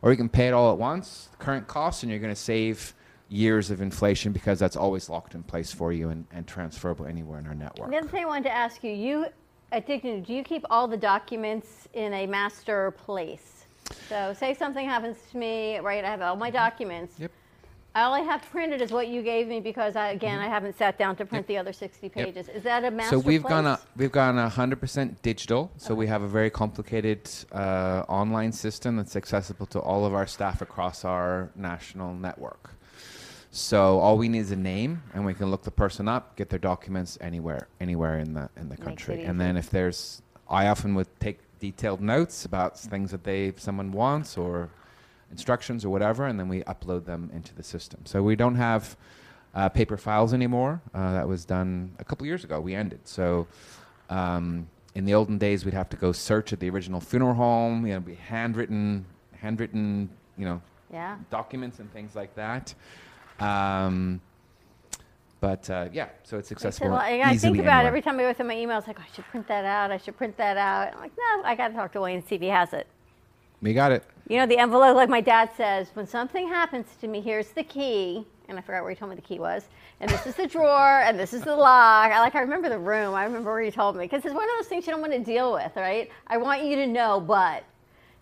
Or you can pay it all at once, current costs, and you're going to save years of inflation because that's always locked in place for you and, and transferable anywhere in our network. Thing I wanted to ask you, you Dignity, do you keep all the documents in a master place? So say something happens to me, right? I have all my documents. Yep. All I have printed is what you gave me because I, again, I haven't sat down to print the other 60 pages. Is that a master so we've place? gone a, we've gone hundred percent digital. So we have a very complicated uh, online system that's accessible to all of our staff across our national network. So all we need is a name, and we can look the person up, get their documents anywhere, anywhere in the in the Makes country. And then if there's, I often would take detailed notes about things that they someone wants or instructions or whatever, and then we upload them into the system. So we don't have uh, paper files anymore. Uh, that was done a couple years ago. We ended. So um, in the olden days, we'd have to go search at the original funeral home. You know, be handwritten, handwritten, you know, Yeah. documents and things like that. Um, but uh, yeah, so it's Makes it a accessible lot- I think about it anywhere. every time I go through my emails, like, "Oh, I should print that out. I should print that out. I'm like, no, I got to talk to Wayne and see if he has it. We got it. You know, the envelope, like my dad says, when something happens to me, here's the key. And I forgot where he told me the key was. And this is the drawer, and this is the lock. I like, I remember the room. I remember where he told me. Because it's one of those things you don't want to deal with, right? I want you to know, but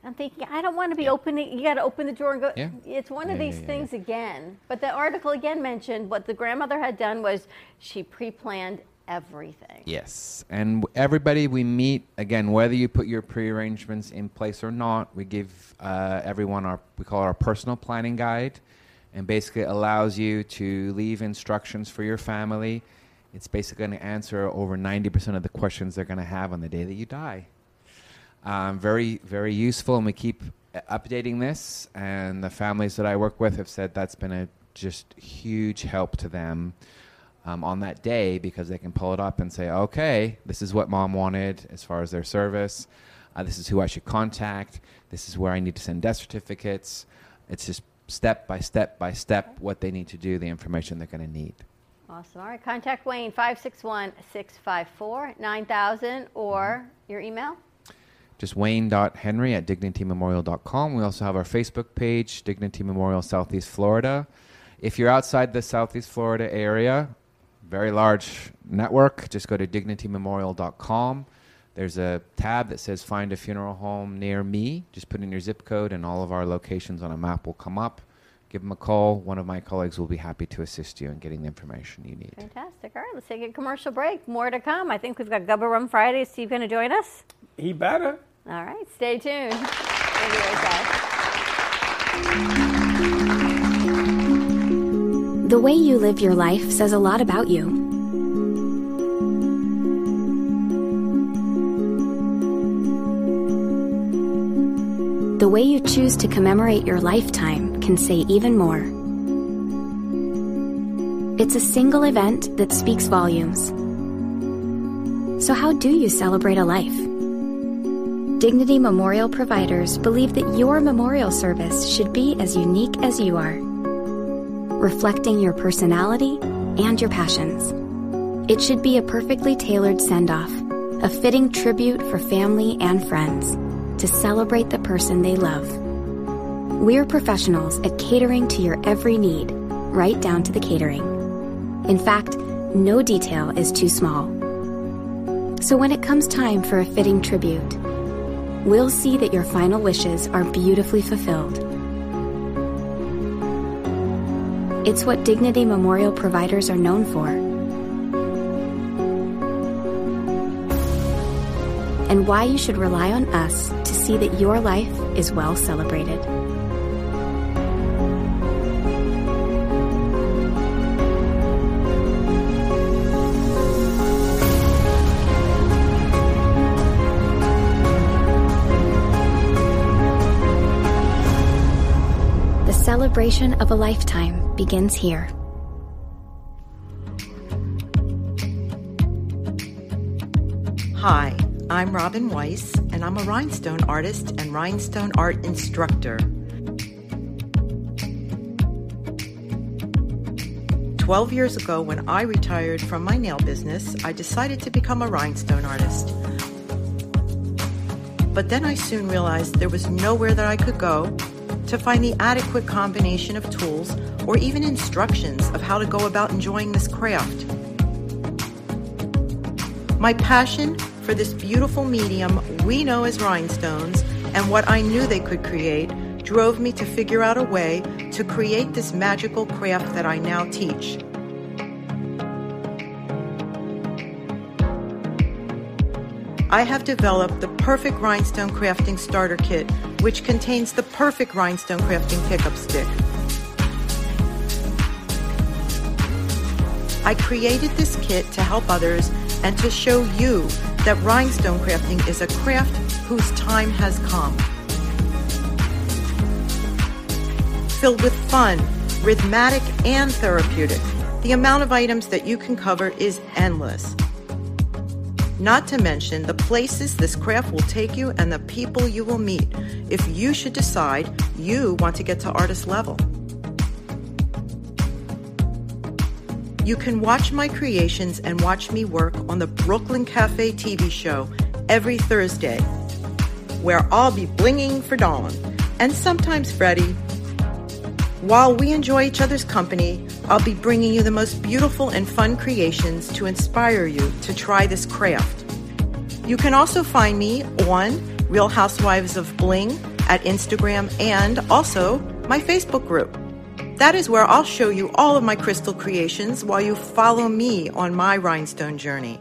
I'm thinking, I don't want to be opening, you got to open the drawer and go. Yeah. It's one of Yeah, these yeah, yeah, things again. But the article again mentioned what the grandmother had done was she pre planned everything. Yes, and everybody we meet again, whether you put your pre-arrangements in place or not, we give uh, everyone our we call it our personal planning guide, and basically allows you to leave instructions for your family. It's basically going to answer over ninety percent of the questions they're going to have on the day that you die. Um, very very useful, and we keep updating this. And the families that I work with have said that's been a just huge help to them um, on that day because they can pull it up and say, okay, this is what mom wanted as far as their service. Uh, this is who I should contact. This is where I need to send death certificates. It's just step by step by step what they need to do, the information they're going to need. Awesome. All right. Contact Wayne 561 654 9000 or your email. Just wayne.henry at dignitymemorial.com. We also have our Facebook page, Dignity Memorial Southeast Florida. If you're outside the Southeast Florida area, very large network. Just go to dignitymemorial.com. There's a tab that says Find a Funeral Home near me. Just put in your zip code, and all of our locations on a map will come up. Give them a call. One of my colleagues will be happy to assist you in getting the information you need. Fantastic. All right, let's take a commercial break. More to come. I think we've got Gubba Rum Friday. Steve going to join us? He better. All right, stay tuned. We'll be right back. The way you live your life says a lot about you. The way you choose to commemorate your lifetime can say even more. It's a single event that speaks volumes. So, how do you celebrate a life? Dignity Memorial providers believe that your memorial service should be as unique as you are, reflecting your personality and your passions. It should be a perfectly tailored send off, a fitting tribute for family and friends to celebrate the person they love. We're professionals at catering to your every need, right down to the catering. In fact, no detail is too small. So when it comes time for a fitting tribute, we'll see that your final wishes are beautifully fulfilled. It's what Dignity Memorial providers are known for. And why you should rely on us to see that your life is well celebrated. Celebration of a lifetime begins here. Hi, I'm Robin Weiss, and I'm a rhinestone artist and rhinestone art instructor. Twelve years ago, when I retired from my nail business, I decided to become a rhinestone artist. But then I soon realized there was nowhere that I could go to find the adequate combination of tools or even instructions of how to go about enjoying this craft. My passion for this beautiful medium we know as rhinestones and what I knew they could create drove me to figure out a way to create this magical craft that I now teach. I have developed the perfect rhinestone crafting starter kit, which contains the perfect rhinestone crafting pickup stick. I created this kit to help others and to show you that rhinestone crafting is a craft whose time has come. Filled with fun, rhythmic, and therapeutic, the amount of items that you can cover is endless. Not to mention the places this craft will take you and the people you will meet if you should decide you want to get to artist level. You can watch my creations and watch me work on the Brooklyn Cafe TV show every Thursday, where I'll be blinging for Dawn and sometimes Freddie. While we enjoy each other's company, I'll be bringing you the most beautiful and fun creations to inspire you to try this craft. You can also find me on Real Housewives of Bling at Instagram and also my Facebook group. That is where I'll show you all of my crystal creations while you follow me on my rhinestone journey.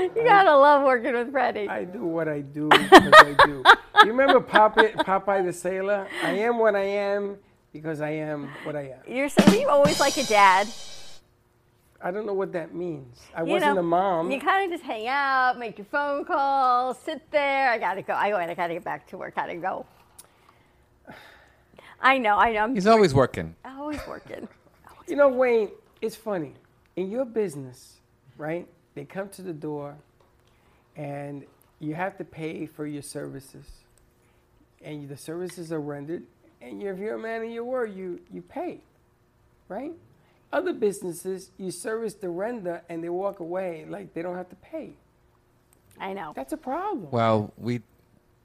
You gotta love working with Freddie. I do what I do because I do. You remember Popeye, Popeye the Sailor? I am what I am because I am what I am. You're so you always like a dad. I don't know what that means. I You wasn't know, a mom. You kind of just hang out, make your phone calls, sit there. I gotta go. I, I gotta get back to work. Gotta go. I know. I know. I'm He's always working. always working. You know, Wayne, it's funny. In your business, right? They come to the door and you have to pay for your services. And the services are rendered. And if you're a man of your word, you, you pay, right? Other businesses, you service the render and they walk away like they don't have to pay. I know. That's a problem. Well, we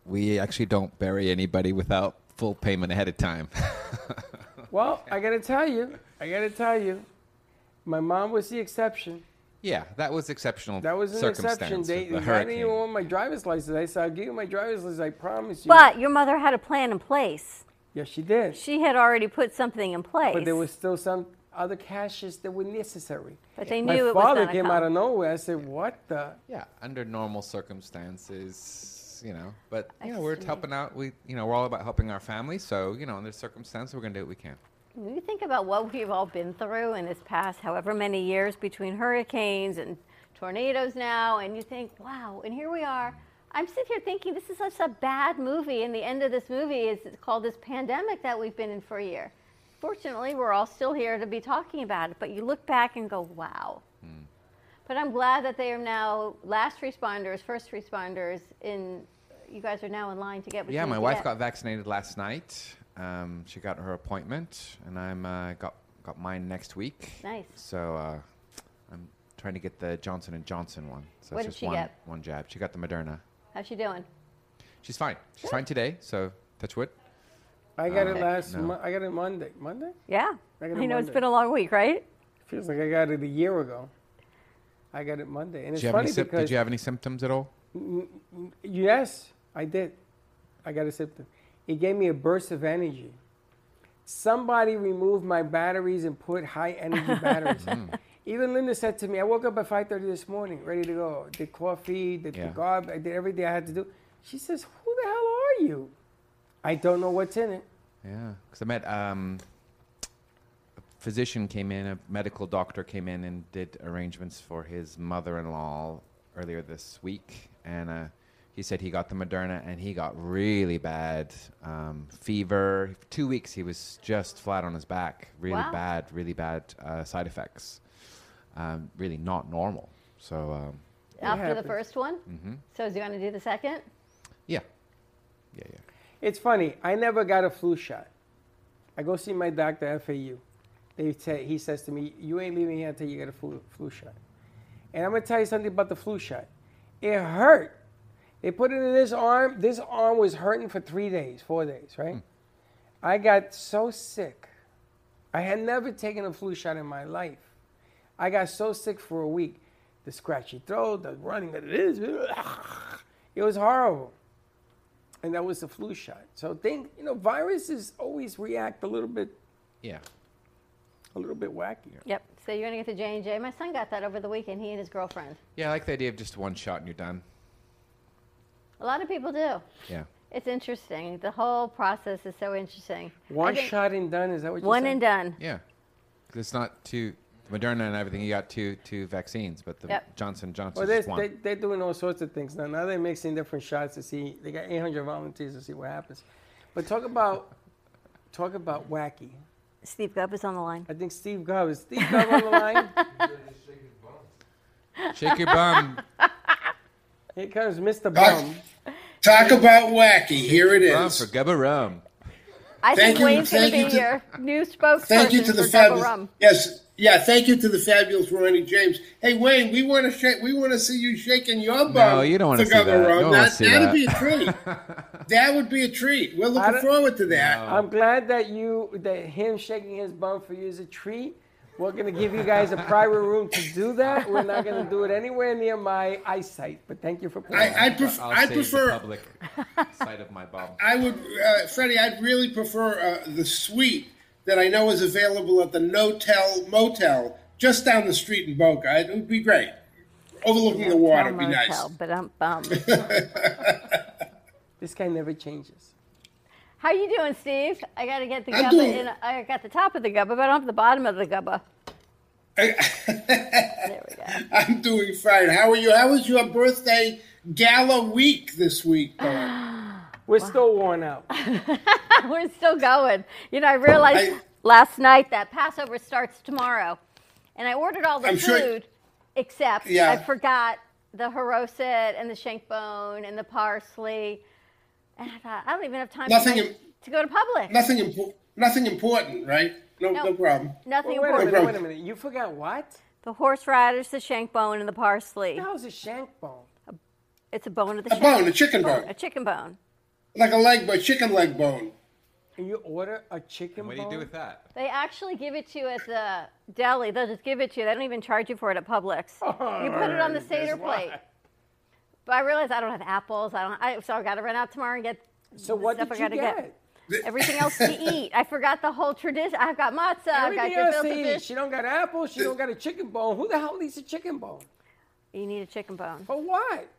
we actually don't bury anybody without full payment ahead of time. Well, I got to tell you, I got to tell you, my mom was the exception. Yeah, that was exceptional. That was an exception. circumstance They, with the I didn't even want my driver's license. I said, I'll give you my driver's license. I promise you. But your mother had a plan in place. yes, she did. She had already put something in place. But there was still some other cashes that were necessary. But they my knew it was father gonna came out of nowhere. I said, "What the?" Yeah, under normal circumstances, you know. But I you know, we're helping out. We, you know, we're all about helping our family. So you know, in this circumstance, we're gonna do what we can. When you think about what we've all been through in this past however many years between hurricanes and tornadoes now, and you think, wow, and here we are. I'm sitting here thinking this is such a bad movie, and the end of this movie is called this pandemic that we've been in for a year. Fortunately, we're all still here to be talking about it, but you look back and go, wow. Hmm. But I'm glad that they are now last responders, first responders. In you guys are now in line to get what yeah, my wife get. got vaccinated last night. Um, she got her appointment, and I'm uh, got got mine next week. Nice. So uh, I'm trying to get the Johnson and Johnson one. So What it's did just she one get? one jab. She got the Moderna. How's she doing? She's fine. She's fine today. So touch wood. I got Uh, it last. no. Mo- I got it Monday. Monday. Yeah. I got I it know it's Monday. been a long week, right? Feels like I got it a year ago. I got it Monday, and it's Did you, funny any sym- because did you have any symptoms at all? Mm, mm, Yes, I did. I got a symptom. It gave me a burst of energy. Somebody removed my batteries and put high energy batteries. Even Linda said to me, I woke up at 5.30 this morning, ready to go. Did coffee, did Yeah. the garb, I did everything I had to do. She says, who the hell are you? I don't know what's in it. Yeah, because I met um, a physician came in, a medical doctor came in and did arrangements for his mother-in-law earlier this week, and uh, he said he got the Moderna and he got really bad um, fever. Two weeks he was just flat on his back, really Wow. bad, really bad uh, side effects, um, really not normal. So um, After the first one? mhm. So is he going to do the second? yeah, yeah, yeah. It's funny. I never got a flu shot. I go see my doctor at FAU. They say, he says to me, "You ain't leaving here until you get a flu, flu shot." And I'm gonna tell you something about the flu shot. It hurt. They put it in this arm. This arm was hurting for three days, four days, right? Hmm. I got so sick. I had never taken a flu shot in my life. I got so sick for a week. The scratchy throat, the running, that it is. It was horrible and that was the flu shot. So think, you know, viruses always react a little bit, Yeah. a little bit wacky. Yep. So you're going to get the J and J. My son got that over the weekend. He and his girlfriend. Yeah, I like the idea of just one shot and you're done. A lot of people do. Yeah. It's interesting. The whole process is so interesting. One shot and done. Is that what you said? One said? and done. Yeah, 'Cause it's not two Moderna and everything. You got two two vaccines, but the Yep. Johnson Johnson Well, just they're, one. they, they're doing all sorts of things now. Now they're mixing different shots to see. They got 800 volunteers to see what happens. But talk about, talk about wacky. Steve Gubb is on the line. I think Steve Gubb is Steve Gubb on the line. Shake your bum. Here comes Mr. Bum. Talk about wacky. Here it is. Rum for Gubba Rum. I Thank think you- Wayne's going to thank you be to- your new spokesperson Thank you to the for Double fabulous. Rum. Yes, yeah. Thank you to the fabulous Ronnie James. Hey Wayne, we want to shake. We want to see you shaking your bum. No, you don't wanna for see that. Rum. You don't wanna That, see that'd that. be a treat. that would be a treat. We're looking forward to that. I'm glad that you that him shaking his bum for you is a treat. We're gonna give you guys a private room to do that. We're not gonna do it anywhere near my eyesight. But thank you for playing. I, I, pref- I'll I save prefer. the public sight of my bum. I would, uh, Freddie. I'd really prefer uh, the suite that I know is available at the Notel Motel just down the street in Boca. It would be great, overlooking the water. Would be nice. But I'm bum. This guy never changes. How you doing, Steve? I got to get the I'm gubba doing- in. I got the top of the gubba, but I don't have the bottom of the gubba. There we go. I'm doing fine. How are you? How was your birthday gala week this week, We're still worn out. We're still going. You know, I realized I- last night that Passover starts tomorrow, and I ordered all the I'm food sure- except Yeah. I forgot the haroset and the shank bone and the parsley, and I thought I don't even have time Nothing to, im- to go to Publix. Nothing important. Nothing important, right? No, no, No. problem. Nothing Well, wait a important. minute, wait a minute. You forgot what? The horseradish, the shank bone, and the parsley. The hell's a shank bone? It's a bone of the A shank. bone, a chicken bone. A chicken bone. Like a leg, but chicken leg bone. And you order a chicken bone. What do you do with that? They actually give it to you at the deli. They'll just give it to you. They don't even charge you for it at Publix. you put it on the Guess Seder why? But I realize I don't have apples. I don't. I, so I got to run out tomorrow and get. So the what stuff did I you gotta get? Everything else to eat. I forgot the whole tradition. I've got matzah. I've got Everything else to eat. fish. She don't got apples. She don't got a chicken bone. Who the hell eats a chicken bone? You need a chicken bone. For what?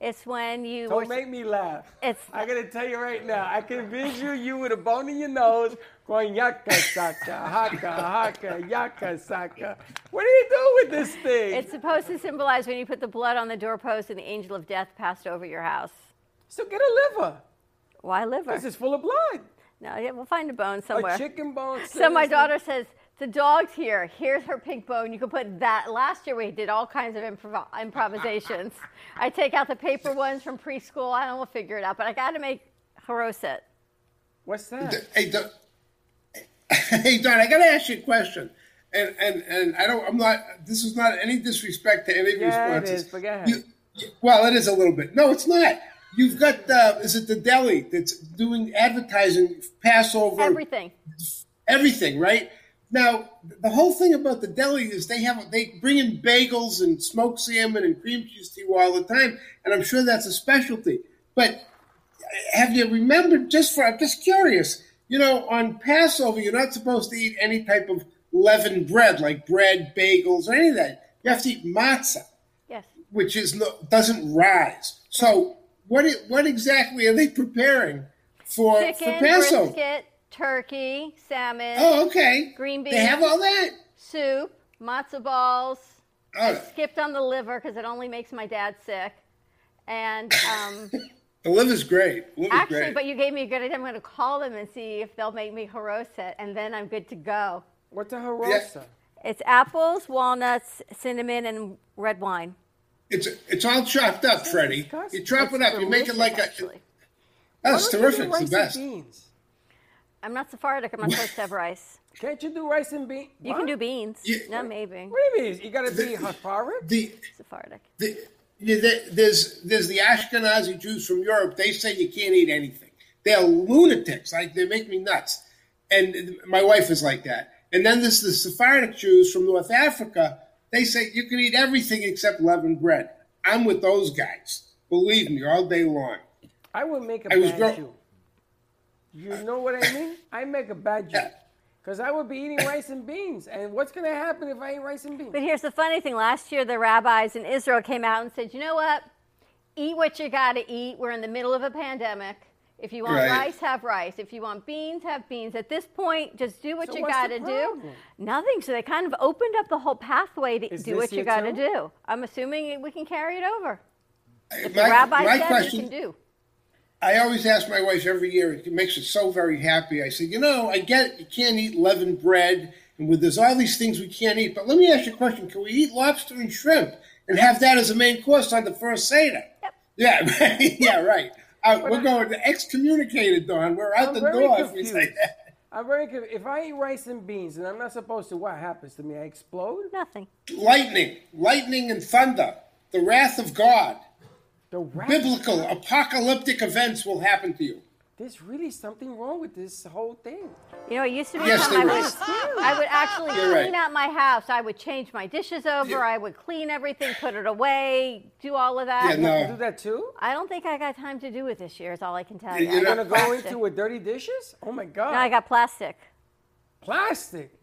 It's when you. Don't make me laugh. It's. I gotta tell you right now. I can visual you with a bone in your nose, going yaka saka haka haka yaka saka. What do you do with this thing? It's supposed to symbolize when you put the blood on the doorpost and the angel of death passed over your house. So get a liver. Why liver? This is full of blood. No, yeah, we'll find a bone somewhere. A chicken bone. So my daughter says, the dog's here. Here's her pig bone. You can put that. Last year we did all kinds of improv- improvisations. I take out the paper ones from preschool. I don't know, we'll figure it out. But I got to make haroset. What's that? Hey, Don, hey, Don, I got to ask you a question. And, and, and I don't, I'm not, this is not any disrespect to any of your Yeah, sponsors. is. But go ahead. You- well, it is a little bit. No, it's not. You've got, uh, is it the deli that's doing advertising, Passover, Everything. everything, right? Now, the whole thing about the deli is they have they bring in bagels and smoked salmon and cream cheese to you all the time, and I'm sure that's a specialty. But have you remembered just for I'm just curious, you know, on Passover you're not supposed to eat any type of leavened bread like bread, bagels, or any of that. You have to eat matzah, Yes. which is no, doesn't rise. So what what exactly are they preparing for Chicken, for Passover? brisket, turkey, salmon. Oh, okay. Green beans. They have all that. Soup, matzo balls. Oh. I skipped on the liver because it only makes my dad sick. And um, The liver's great. Liver's actually, great. but you gave me a good idea. I'm going to call them and see if they'll make me haroset, and then I'm good to go. What's a harosa? It's apples, walnuts, cinnamon, and red wine. It's it's all chopped up, Freddie. You chop it up. You make it like a. That's Why don't you do terrific. It's the best. Beans? I'm not Sephardic. I'm not supposed to have rice. Can't you do rice and beans? You can do beans. No, maybe. What do you mean? You gotta be Sephardic. The, Sephardic. the, yeah, there's there's the Ashkenazi Jews from Europe. They say you can't eat anything. They're lunatics. Like they make me nuts. And my wife is like that. And then there's the Sephardic Jews from North Africa. They say you can eat everything except leavened bread. I'm with those guys. Believe me, all day long. I would make a I was bad grow- Jew. You know what I mean? I make a bad joke. Because I would be eating rice and beans. And what's going to happen if I eat rice and beans? But here's the funny thing. Last year, the rabbis in Israel came out and said, you know what? Eat what you got to eat. We're in the middle of a pandemic. If you want Right. rice, have rice. If you want beans, have beans. At this point, just do what So you got to do. Nothing. So they kind of opened up the whole pathway to Is do what you got to do. I'm assuming we can carry it over. If the rabbi my said question- you can do. I always ask my wife every year. It makes her so very happy. I say, you know, I get you can't eat leavened bread, and with there's all these things we can't eat. But let me ask you a question: Can we eat lobster and shrimp and have that as a main course on the first seder? Yep. Yeah, right. yeah, right. Uh, we're going to excommunicated, Don. We're out I'm the very door if we say that. I'm very confused. If I eat rice and beans and I'm not supposed to, what happens to me? I explode? Nothing. Lightning, lightning and thunder, the wrath of God, The wrath biblical, apocalyptic events will happen to you. There's really something wrong with this whole thing. You know, it used to be Yes, time I there would. I would actually You're clean right. out my house. I would change my dishes over. I would clean everything, put it away, do all of that. Yeah, no. You do that too? I don't think I got time to do it this year. Is all I can tell you. You're going to go plastic. into with dirty dishes? Oh my God. No, I got plastic. Plastic?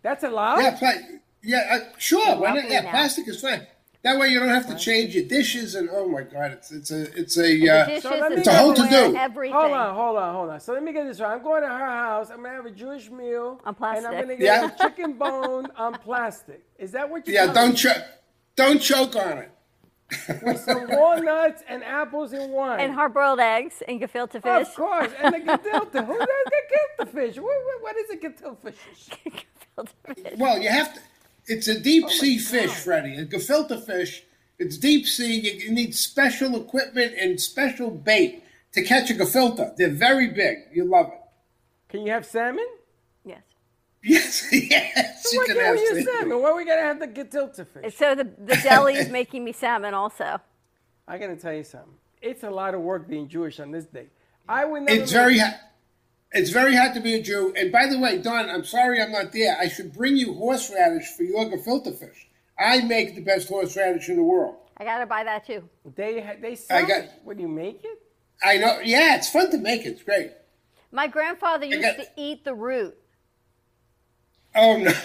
That's allowed? Yeah, pla- yeah, uh, sure. Why not? Yeah, now. plastic is fine. That way you don't have to change your dishes and oh my god, it's it's a it's a uh, dishes, So let the me it's a whole to do. everything. Hold on, hold on, hold on. So let me get this right. I'm going to her house. I'm gonna have a Jewish meal. On plastic. And I'm gonna get Yeah. a chicken bone on plastic. Is that what you're Yeah, don't choke don't choke on it. With some walnuts and apples and wine. And hard-boiled eggs and gefilte fish. Of course. And the gefilte. Who does the gefilte fish? What, what, what is a gefilte fish? Well, you have to. It's a deep sea fish, Freddie. A gefilte fish. It's deep sea. You, you need special equipment and special bait to catch a gefilte. They're very big. You love it. Can you have salmon? Yes. Yes, yes. So why can can't have we use salmon. salmon? Why we gotta have the gefilte fish? So the the deli is making me salmon also. I gotta tell you something. It's a lot of work being Jewish on this day. I would never. It's very make- hard. It's very hard to be a Jew. And by the way, Don, I'm sorry I'm not there. I should bring you horseradish for your gefilte fish. I make the best horseradish in the world. I gotta buy that too. They ha- they sell I got- it. When you make it, I know. Yeah, it's fun to make. It. It's great. My grandfather used got- to eat the root. Oh no.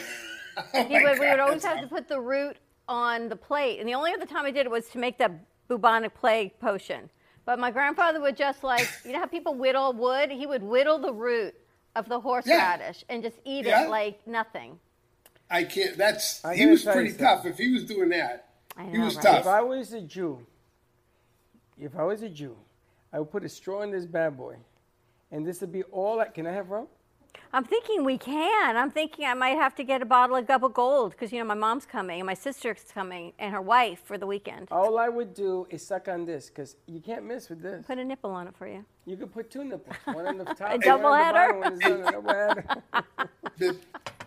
Oh, He my would, we would always that's have to put the root on the plate. And the only other time I did it was to make that bubonic plague potion. But my grandfather would just like, you know how people whittle wood? He would whittle the root of the horseradish and just eat Yeah. it like nothing. I can't. That's I he was pretty tough. If he was doing that, I he was right? tough. if I was a Jew, if I was a Jew, I would put a straw in this bad boy, and this would be all. I, can I have rum? I'm thinking we can. I'm thinking I might have to get a bottle of Gubba Gold because, you know, my mom's coming and my sister's coming and her wife for the weekend. All I would do is suck on this because you can't miss with this. Put a nipple on it for you. You could put two nipples, one on the top, A one double on the header? bottom, one on the double.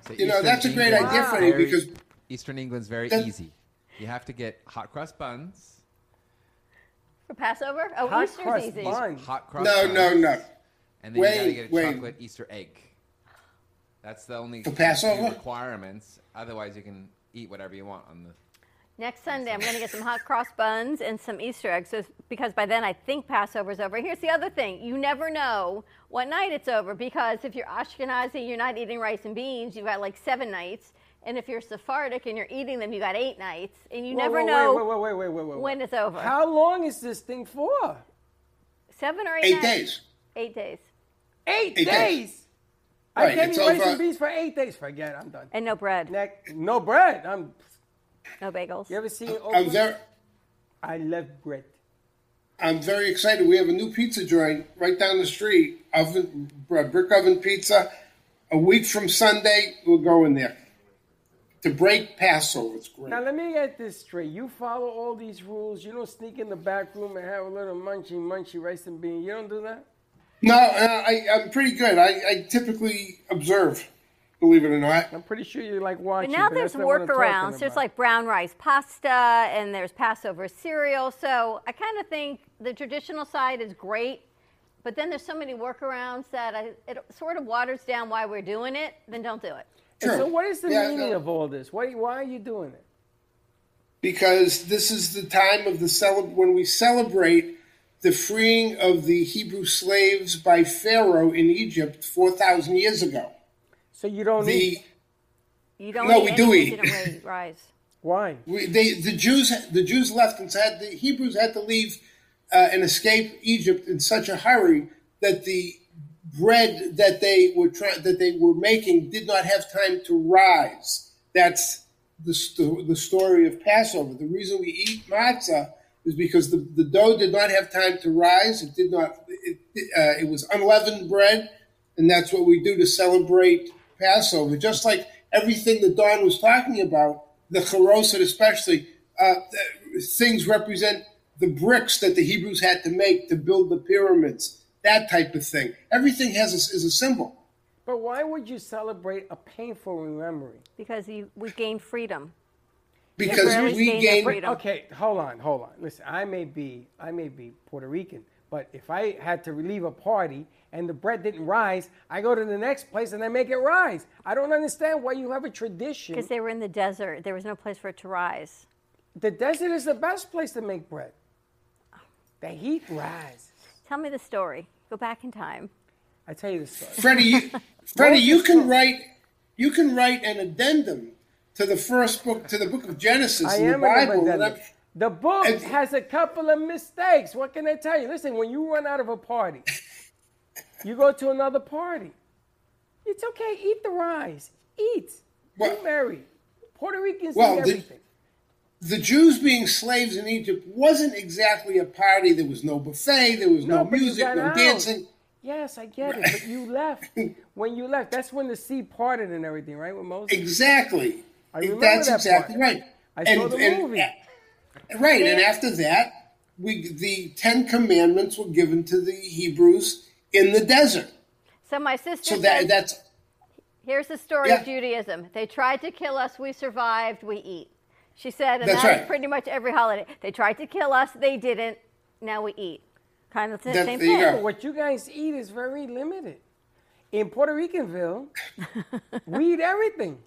So You know, Eastern that's a great England idea, is Freddie, very- because- Eastern England's very That- easy. You have to get hot cross buns. For Passover? Oh, Hot Easter's crust easy. bun. Hot cross No, buns. no, no. And then you gotta get a wait. chocolate Easter egg. That's the only For Passover? requirements. Otherwise, you can eat whatever you want on the. Next Sunday, I'm going to get some hot cross buns and some Easter eggs so, because by then I think Passover's over. Here's the other thing you never know what night it's over because if you're Ashkenazi, you're not eating rice and beans, you've got like seven nights. And if you're Sephardic and you're eating them, you got eight nights. And you Whoa, never whoa, know Wait, wait, wait, wait, wait, wait, when it's over. How long is this thing for? Seven or eight, Eight nights? days. Eight days. Eight, Eight days. days. I Right, can't it's eat rice and beans for eight days. Forget, it, I'm done. And no bread, Neck, no bread. I'm. no bagels. You ever seen? I'm Oprah? very, I love bread. I'm very excited. We have a new pizza joint right down the street. Oven, brick oven pizza. A week from Sunday, we'll go in there to break Passover. It's great. Now let me get this straight. You follow all these rules. You don't sneak in the back room and have a little munchy munchy rice and bean. You don't do that. No, uh, I, I'm pretty good. I, I typically observe, believe it or not. I'm pretty sure you like watching. But now but there's that's not what I'm talking workarounds. There's like brown rice pasta and there's Passover cereal. So I kind of think the traditional side is great, but then there's so many workarounds that I, it sort of waters down why we're doing it. Then don't do it. And Sure. So what is the Yeah, meaning no. of all this? Why, why are you doing it? because this is the time of the cele- when we celebrate the freeing of the Hebrew slaves by Pharaoh in Egypt 4,000 years ago. So you don't The eat. You don't No, eat we do eat. that rise. Why? we, they, the Jews the Jews left and said the Hebrews had to leave uh, and escape Egypt in such a hurry that the bread that they were try- that they were making did not have time to rise. That's the, sto- the story of Passover. The reason we eat matzah is because the, the dough did not have time to rise. It did not. It, uh, it was unleavened bread, and that's what we do to celebrate Passover. Just like everything that Don was talking about, the charoset especially, uh, things represent the bricks that the Hebrews had to make to build the pyramids. That type of thing. Everything has a, is a symbol. But why would you celebrate a painful memory? Because you, we gained freedom. Because Israelis we gained gain. freedom. Okay, hold on, hold on. Listen, I may be, I may be Puerto Rican, but if I had to leave a party and the bread didn't rise, I go to the next place and I make it rise. I don't understand why you have a tradition. Because they were in the desert. There was no place for it to rise. The desert is the best place to make bread. The heat rises. Tell me the story. Go back in time. I tell you the story. Freddie, you, Freddie, you can write you can write an addendum to the first book, to the book of Genesis I in the am in the Bible. and pandemic. I'm- The book And- has a couple of mistakes. What can I tell you? Listen, when you run out of a party, you go to another party. It's okay. Eat the rice. Eat. Be merry. Puerto Ricans Well, eat the- everything. the Jews being slaves in Egypt wasn't exactly a party. There was no buffet. There was no, you music, no out. dancing. Yes, I get it. But you left. when you left, that's when the sea parted and everything, right? With Moses. Exactly. I remember That's that exactly part. right. I And- saw the and- movie. Right, and after that, we the Ten Commandments were given to the Hebrews in the desert. So my sister So says, that that's here's the story Yeah. of Judaism. They tried to kill us, we survived, we eat. She said, and That's that's right. pretty much every holiday. They tried to kill us, they didn't. Now we eat. Kind of the That- same there you thing. go. What you guys eat is very limited. In Puerto Ricanville, we eat everything.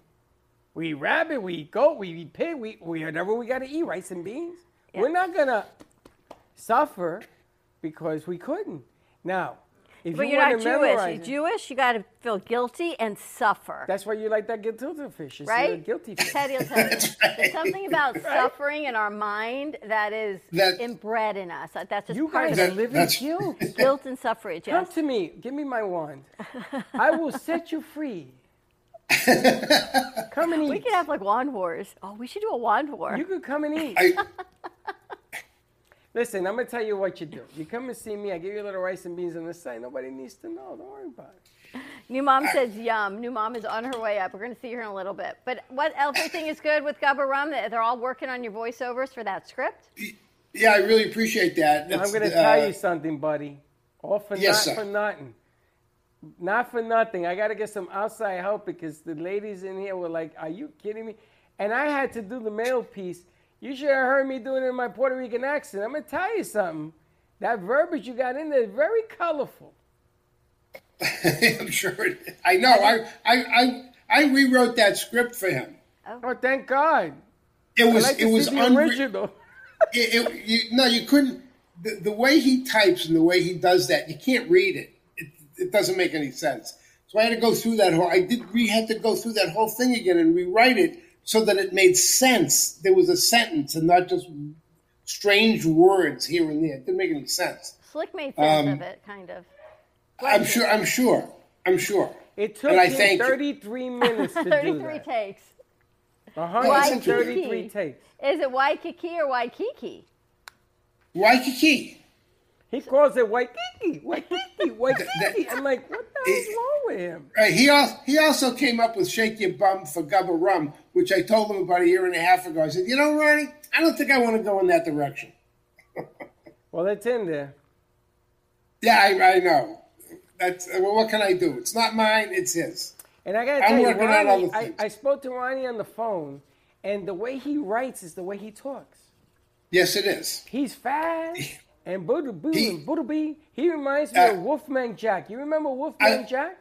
We eat rabbit, we eat goat, we eat pig, we, we whatever we got to eat, rice and beans. We're not gonna suffer because we couldn't. Now, if But you you're not Jewish. You're it, Jewish, you got to feel guilty and suffer. that's why you like that gefilte fish. It's right? guilty fish. Teddy will tell you. There's something about suffering in our mind that is That- inbred in us. That's just You part guys of live in guilt. Guilt and suffrage, Come to me. Give me my wand. I will set you free. come and eat. We could have like wand wars. Oh, we should do a wand war. You could come and eat. Listen, I'm gonna tell you what you do. You come and see me. I give you a little rice and beans on the side. Nobody needs to know. Don't worry about it. New mom says yum. New mom is on her way up. We're going to see her in a little bit. But what everything is good with Gubba Rum? They're all working on your voiceovers for that script. yeah, I really appreciate that. I'm gonna uh, tell you something, buddy. All for Yes, not sir. for nothing. Not for nothing. I gotta get some outside help because the ladies in here were like, "Are you kidding me?" And I had to do the male piece. You should have heard me doing it in my Puerto Rican accent. I'm gonna tell you something. That verbiage you got in there is very colorful. I'm sure. It, I know. I, I I I rewrote that script for him. Oh, oh thank God. It I was like it was see the unre- original. it, it, you, no, you couldn't. The, the way he types and the way he does that, you can't read it. It, it doesn't make any sense. So I had to go through that whole. I did. We had to go through that whole thing again and rewrite it so that it made sense. There was a sentence and not just strange words here and there. It didn't make any sense. Slick made sense Um, of it, kind of. I'm sure. I'm sure. I'm sure. It took and I him thank you. 33 minutes to do 33 that. takes. 133 Waikiki. takes. Is it Waikiki or Waikiki? Waikiki. He calls it Waikiki, Waikiki, Waikiki. I'm like, what the hell's wrong with him? Right, he also he also came up with "Shake Your Bum" for Gubba Rum, which I told him about a year and a half ago. I said, "You know, Ronnie, I don't think I want to go in that direction." Well, it's in there. Yeah, I, I know. That's well, what can I do? It's not mine; it's his. And I gotta I'm tell you, Ronnie, I. I spoke to Ronnie on the phone, and the way he writes is the way he talks. Yes, it is. He's fast and Buddha Boo and Buddha Bee. He reminds me Uh, of Wolfman Jack. You remember Wolfman I- Jack?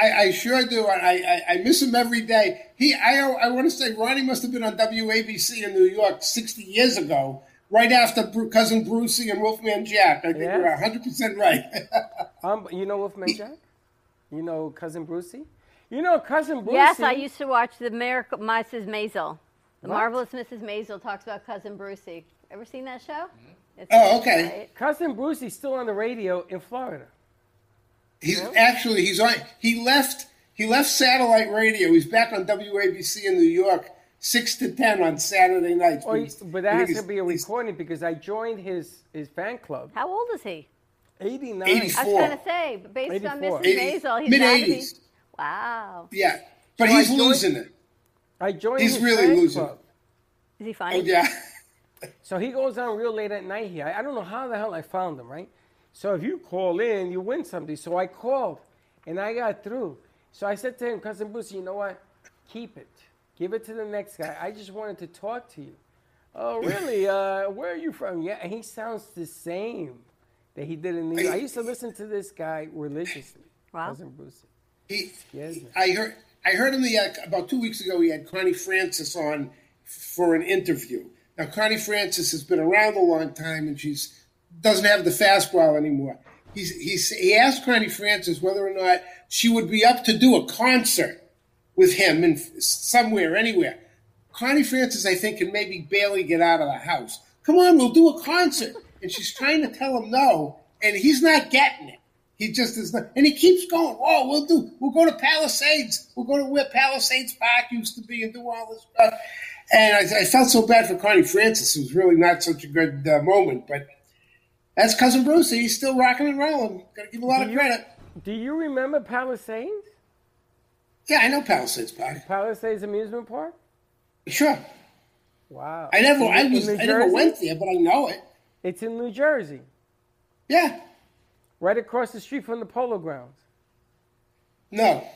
I, I sure do. I, I I miss him every day. He I I want to say Ronnie must have been on WABC in New York 60 years ago, right after Bru- cousin Brucey and Wolfman Jack. I think Yes. you're 100 percent right. Um, you know Wolfman Jack? You know cousin Brucey? You know cousin Brucey? Yes, I used to watch the Miracle Mrs. Maisel. The What? Marvelous Mrs. Maisel talks about cousin Brucey. Ever seen that show? It's Oh, okay. right? Cousin Brucey's still on the radio in Florida. He's actually he's on. He left. He left satellite radio. He's back on WABC in New York, six to ten on Saturday nights. Oh, He's- but that has to be a recording because I joined his his fan club. How old is he? Eighty nine. Eighty four. I was going to say, but based on 84. Mrs. Eighty- Maisel, he's mid-eighties. Wow. Yeah, but So he's joined- losing it. I joined He's his really fan losing club. Is he funny? Oh yeah. So he goes on real late at night here. I, I don't know how the hell I found him, right? So if you call in, you win something. So I called and I got through. So I said to him, Cousin Bruce, you know what? Keep it. Give it to the next guy. I just wanted to talk to you. Oh, really? Uh, where are you from? Yeah, and he sounds the same that he did in New York. I used to listen to this guy religiously. Wow. Cousin Bruce. He, Scares me. I heard. I heard him the uh, about two weeks ago. He had Connie Francis on for an interview. Now Connie Francis has been around a long time, and she's doesn't have the fastball anymore. He's, he's, he asked Connie Francis whether or not she would be up to do a concert with him in somewhere, anywhere. Connie Francis, I think, can maybe barely get out of the house. Come on, we'll do a concert. And she's trying to tell him no, and he's not getting it. He just is not, and he keeps going. Oh, we'll do. We'll go to Palisades. We'll go to where Palisades Park used to be and do all this stuff. And I, I felt so bad for Connie Francis. It was really not such a good uh, moment, but that's cousin Bruce. He's still rocking and rolling. Got to give him a lot Do of you- credit. Do you remember Palisades? Yeah, I know Palisades Park. Palisades Amusement Park? Sure. Wow. I never, I was, I never went there, but I know it. It's in New Jersey. Yeah. Right across the street from the Polo Grounds. No.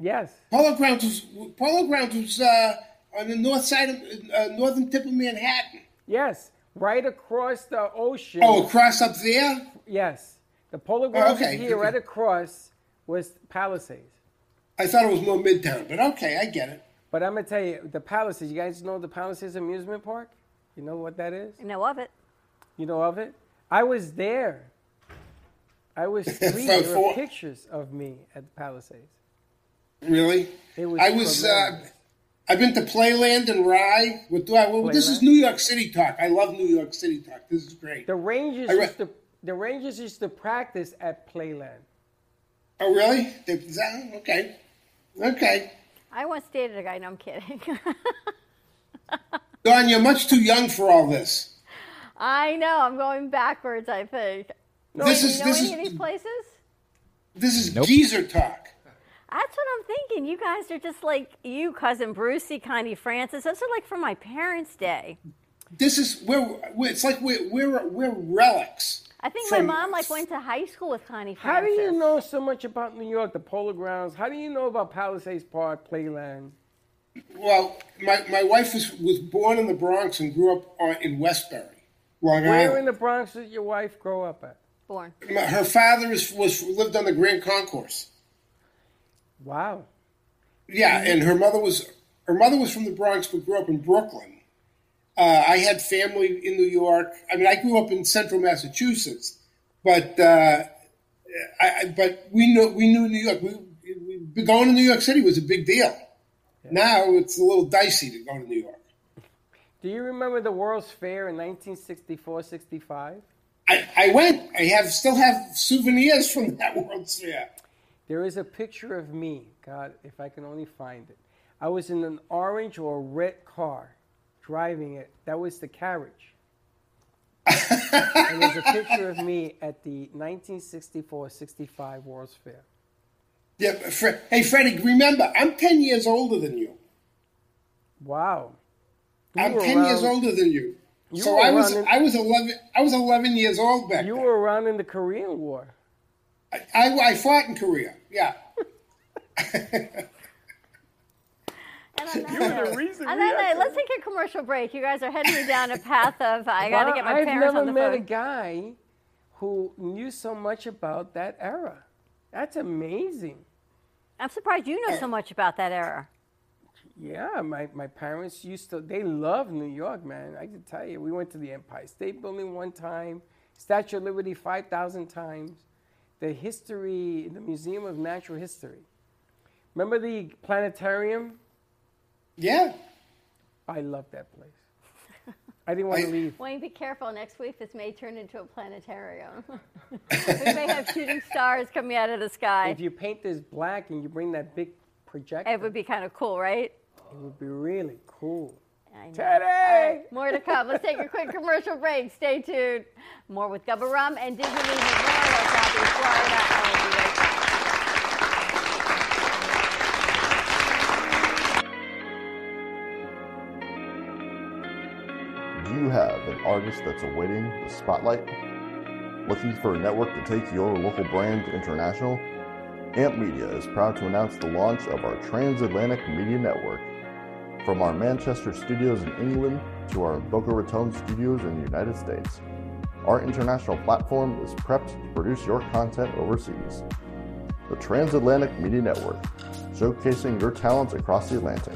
Yes. Polo Grounds was Polo Grounds was uh, on the north side of uh, northern tip of Manhattan. Yes. Right across the ocean. Oh, across up there. Yes. The Polo Grounds okay, here. okay. Right across was Palisades. I thought it was more Midtown, but okay, I get it. But I'm gonna tell you, the Palisades. You guys know the Palisades Amusement Park? You know what that is? I know of it. You know of it? I was there. I was three. There were for- pictures of me at the Palisades. Really? It was I was. Uh, tremendous. I've been to Playland and Rye. What do I? Well, this is New York City talk. I love New York City talk. This is great. The Rangers I re- used to the Rangers used to practice at Playland. Oh, really? Is that- okay. Okay. I once dated a guy. No, I'm kidding. Don, you're much too young for all this. I know. I'm going backwards. I think. No, Do this oh, you is- know this any is- of these places? This is Nope. geezer talk. That's what I'm thinking. You guys are just like you, cousin Brucey, Connie Francis. Those are like from my parents' day. This is we're, we're it's like we're we're we're relics. I think From- my mom like went to high school with Connie How do you know so much about New York, the Polo Grounds? How do you know about Palisades Park, Playland? Well, my, my wife was, was born in the Bronx and grew up uh, in Westbury, Long Where Island. in the Bronx did your wife grow up at? Born. Her father is, was lived on the Grand Concourse. Wow. Yeah, and her mother was her mother was from the Bronx but grew up in Brooklyn. Uh, I had family in New York. I mean, I grew up in Central Massachusetts, but uh, I, but we knew we knew New York. We, we going to New York City was a big deal. Now it's a little dicey to go to New York. Do you remember the World's Fair in 1964 65? I, I went. I have still have souvenirs from that World's Fair. There is a picture of me. God, if I can only find it. I was in an orange or red car driving it. That was the carriage. and there's a picture of me at the 1964 65 World's Fair. Yeah, Fre- hey Freddie, remember I'm ten years older than you. Wow. You I'm were ten years older than you. You so I was around in- I was eleven I was eleven years old back You then. were around in the Korean War. I, I fought in Korea. Yeah. And on You that were the reason on we that let's take a commercial break. You guys are heading me down a path of I got to get my I've parents never on the met a guy who knew so much about that era. That's amazing. I'm surprised you know so much about that era. Yeah, my, my parents used to, they love New York, man. I can tell you, we went to the Empire State Building one time, Statue of Liberty 5,000 times, the history, the Museum of Natural History. Remember the planetarium? Yeah. I love that place. I didn't want to leave. Wayne, be careful. Next week, this may turn into a planetarium. we may have shooting stars coming out of the sky. If you paint this black and you bring that big projector, It would be kind of cool, right? it would be really cool. I know. Teddy! All right, more to come. Let's take a quick commercial break. Stay tuned. More with Gubba Rum and Dignity Memorial, Do you have an artist that's awaiting the spotlight? Looking for a network to take your local brand international? AMP Media is proud to announce the launch of our Transatlantic Media Network. From our Manchester studios in England to our Boca Raton studios in the United States, our international platform is prepped to produce your content overseas. The Transatlantic Media Network, showcasing your talents across the Atlantic.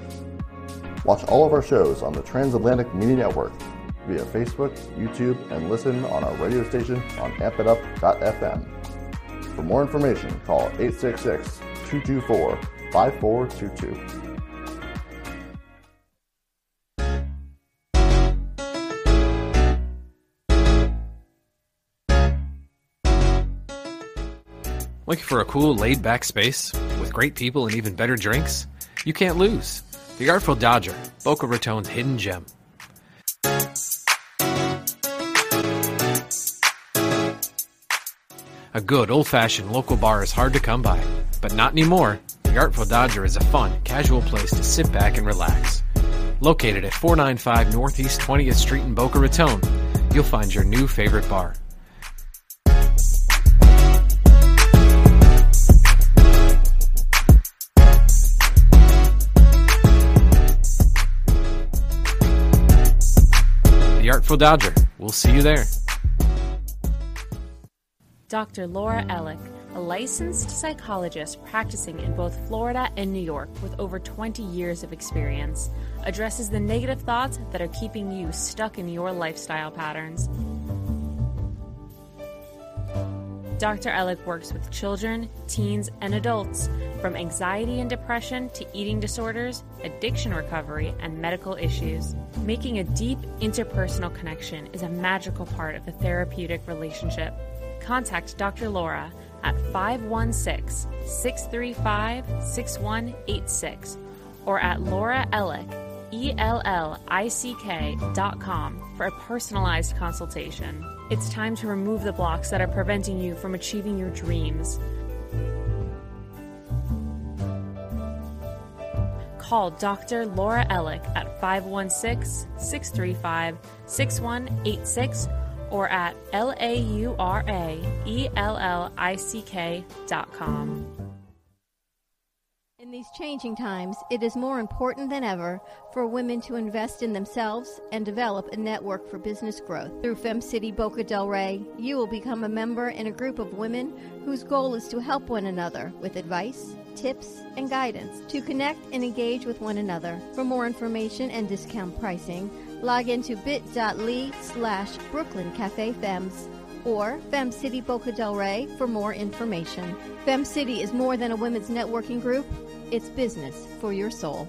Watch all of our shows on the Transatlantic Media Network via Facebook, YouTube, and listen on our radio station on ampitup.fm. For more information, call 866 224 5422. Looking for a cool, laid back space with great people and even better drinks? You can't lose. The Artful Dodger, Boca Raton's hidden gem. A good, old fashioned local bar is hard to come by, but not anymore. The Artful Dodger is a fun, casual place to sit back and relax. Located at 495 Northeast 20th Street in Boca Raton, you'll find your new favorite bar. Dodger. We'll see you there. Dr. Laura Ellick, a licensed psychologist practicing in both Florida and New York with over 20 years of experience, addresses the negative thoughts that are keeping you stuck in your lifestyle patterns. Dr. Ellick works with children, teens, and adults from anxiety and depression to eating disorders, addiction recovery, and medical issues. Making a deep interpersonal connection is a magical part of the therapeutic relationship. Contact Dr. Laura at 516 635 6186 or at Laura Ellick, E L L I C K dot com for a personalized consultation. It's time to remove the blocks that are preventing you from achieving your dreams. Call Dr. Laura Ellick at 516 635 6186 or at L In these changing times, it is more important than ever for women to invest in themselves and develop a network for business growth. Through FemCity Boca Del Rey, you will become a member in a group of women whose goal is to help one another with advice, tips, and guidance to connect and engage with one another. For more information and discount pricing, log into bit.ly slash Brooklyn Cafe Femmes or FemCity Boca Del Rey for more information. Fem City is more than a women's networking group. It's business for your soul.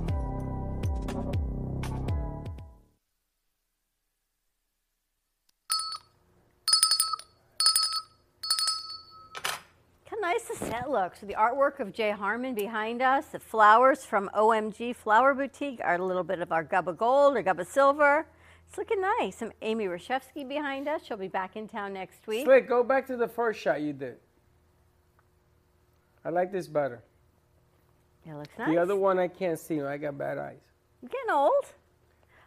nice So. The artwork of Jay Harmon behind us, the flowers from OMG Flower Boutique, are a little bit of our Gubba Gold or Gubba Silver. It's looking nice. Some Amy Rashevsky behind us. She'll be back in town next week. Slick, go back to the first shot you did. I like this better. It looks nice. The other one I can't see. I got bad eyes. You're getting old.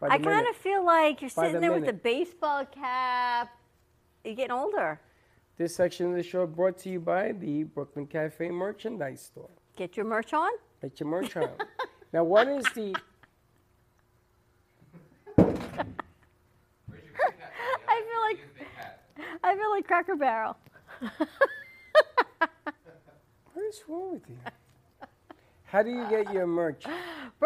I kind of feel like you're By sitting the there with the minute. baseball cap. You're getting older. This section of the show brought to you by the Brooklyn Cafe merchandise store. Get your merch on. Get your merch on. now, what is the? I feel like I feel like Cracker Barrel. What is wrong with you? How do you get your merch?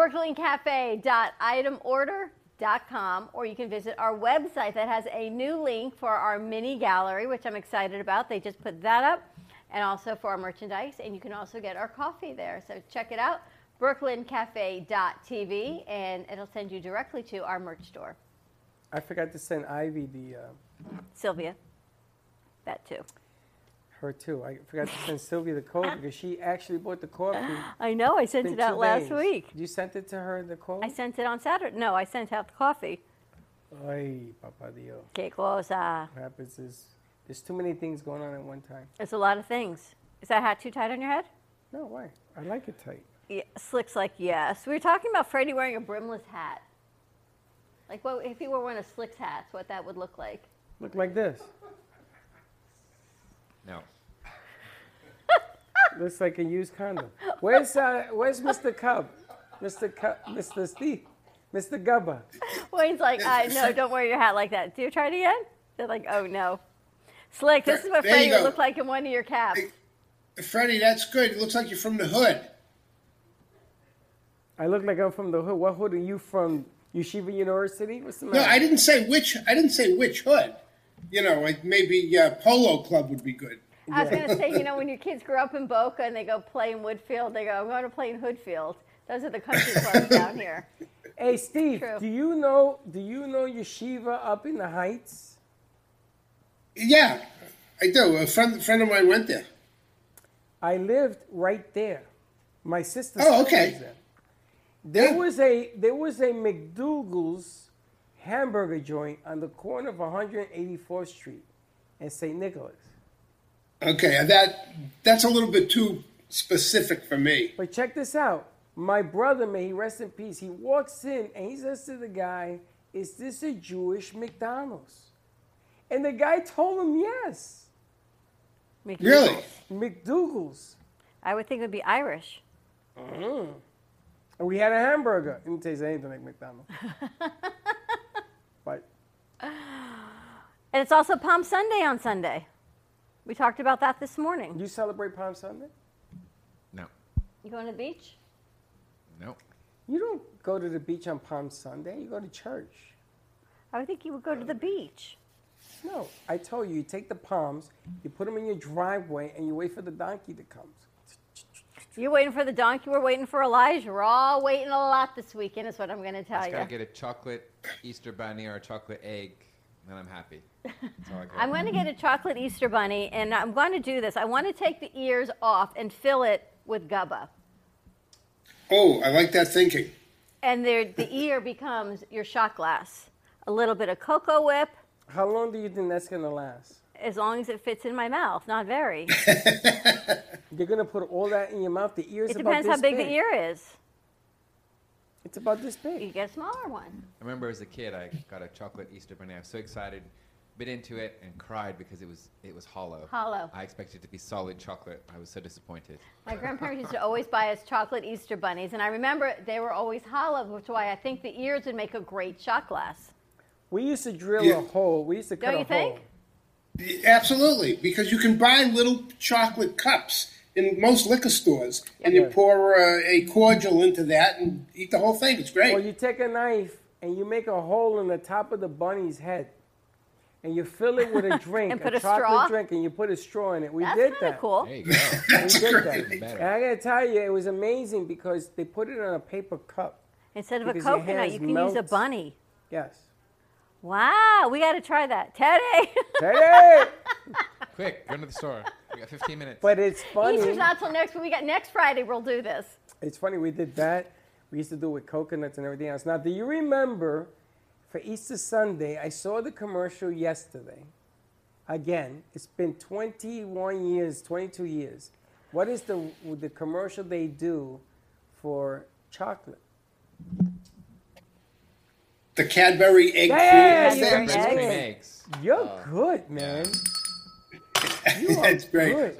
BrooklynCafe.itemorder.com, or you can visit our website that has a new link for our mini gallery, which I'm excited about. They just put that up, and also for our merchandise, and you can also get our coffee there. So check it out, BrooklynCafe.tv, and it'll send you directly to our merch store. I forgot to send Ivy the uh, Sylvia, that too. Her too. I forgot to send Sylvia the code ah. because she actually bought the coffee. I know, I sent it out last days. week. You sent it to her the code. I sent it on Saturday. No, I sent out the coffee. Ay, Papa Dios. Que cosa. What happens is there's too many things going on at one time. It's a lot of things. Is that hat too tight on your head? No, why? I like it tight. Yeah, Slick's like yes. We were talking about Freddie wearing a brimless hat. Like what if he were one of Slick's hats? What that would look like? Look like this. No. Looks like a used condom. Where's uh, Where's Mr. Cub? Mr. Cub, Mr. Steve. Mr. Gubba. Wayne's like, uh, no, don't wear your hat like that. Do you try it again? They're like, oh no. Slick, this is what There Freddie would go. look like in one of your caps. Freddie, that's good. It looks like you're from the hood. I look like I'm from the hood. What hood are you from? Yeshiva University? What's the No. I didn't say which. I didn't say which hood. You know, like maybe uh, Polo Club would be good. I was going to say, you know, when your kids grow up in Boca and they go play in Woodfield, they go, I'm going to play in Hoodfield. Those are the country clubs down here. Hey Steve, do you know do you know Yeshiva up in the Heights? Yeah, I do. A friend, friend of mine went there. I lived right there. My sister. Oh, okay. lives there. There was a there was a McDougal's hamburger joint on the corner of 184th Street and St. Nicholas. Okay, that that's a little bit too specific for me. But check this out. My brother, may he rest in peace, he walks in and he says to the guy, Is this a Jewish McDonald's? And the guy told him yes. Really? McDougal's. I would think it would be Irish. Mm. And we had a hamburger. It didn't taste anything like McDonald's. but And it's also Palm Sunday on Sunday. We talked about that this morning. Do you celebrate Palm Sunday? No. You going to the beach? No. You don't go to the beach on Palm Sunday. You go to church. I would think you would go to the beach. No, I told you, you take the palms, you put them in your driveway, and you wait for the donkey to come. You're waiting for the donkey. We're waiting for Elijah. We're all waiting a lot this weekend, is what I'm going to tell Just you. gotta get a chocolate Easter bunny or a chocolate egg, then I'm happy. That's I got. I'm going to get a chocolate Easter bunny, and I'm going to do this. I want to take the ears off and fill it with gubba. Oh, I like that thinking. And there, the ear becomes your shot glass. A little bit of cocoa whip, How long do you think that's going to last? as long as it fits in my mouth, not very. You're going to put all that in your mouth? The ear's it about depends how this big, the ear is. It's about this big. You get a smaller one. I remember as a kid, I got a chocolate Easter bunny. I was so excited, bit into it, and cried because it was it was hollow. Hollow. I expected it to be solid chocolate. I was so disappointed. My grandparents used to always buy us chocolate Easter bunnies, and I remember they were always hollow, which is why I think the ears would make a great shot glass. We used to drill Yeah. a hole. We used to cut Don't a you think? hole. Absolutely, because you can buy little chocolate cups in most liquor stores, and you pour uh, a cordial into that and eat the whole thing. It's great. Or you take a knife and you make a hole in the top of the bunny's head. And you fill it with a drink, And put a a chocolate straw? drink, and you put a straw in it. We That's did kinda that. cool. There you go. We did great. that. And I gotta tell you, it was amazing because they put it in a paper cup. Instead of a coconut, you can use a bunny. Yes. Wow, we got to try that. Teddy! Teddy! Quick, go to the store. We got 15 minutes. But it's funny. Easter's not till next We got next Friday. We'll do this. It's funny, we did that. We used to do it with coconuts and everything else. Now, do you remember for Easter Sunday, I saw the commercial yesterday. Again, it's been 21 years, 22 years. What is the, the commercial they do for chocolate? the Cadbury egg Yeah, cream. yeah, thing. yeah. Cream eggs. You're oh. good, man. You are That's great. good.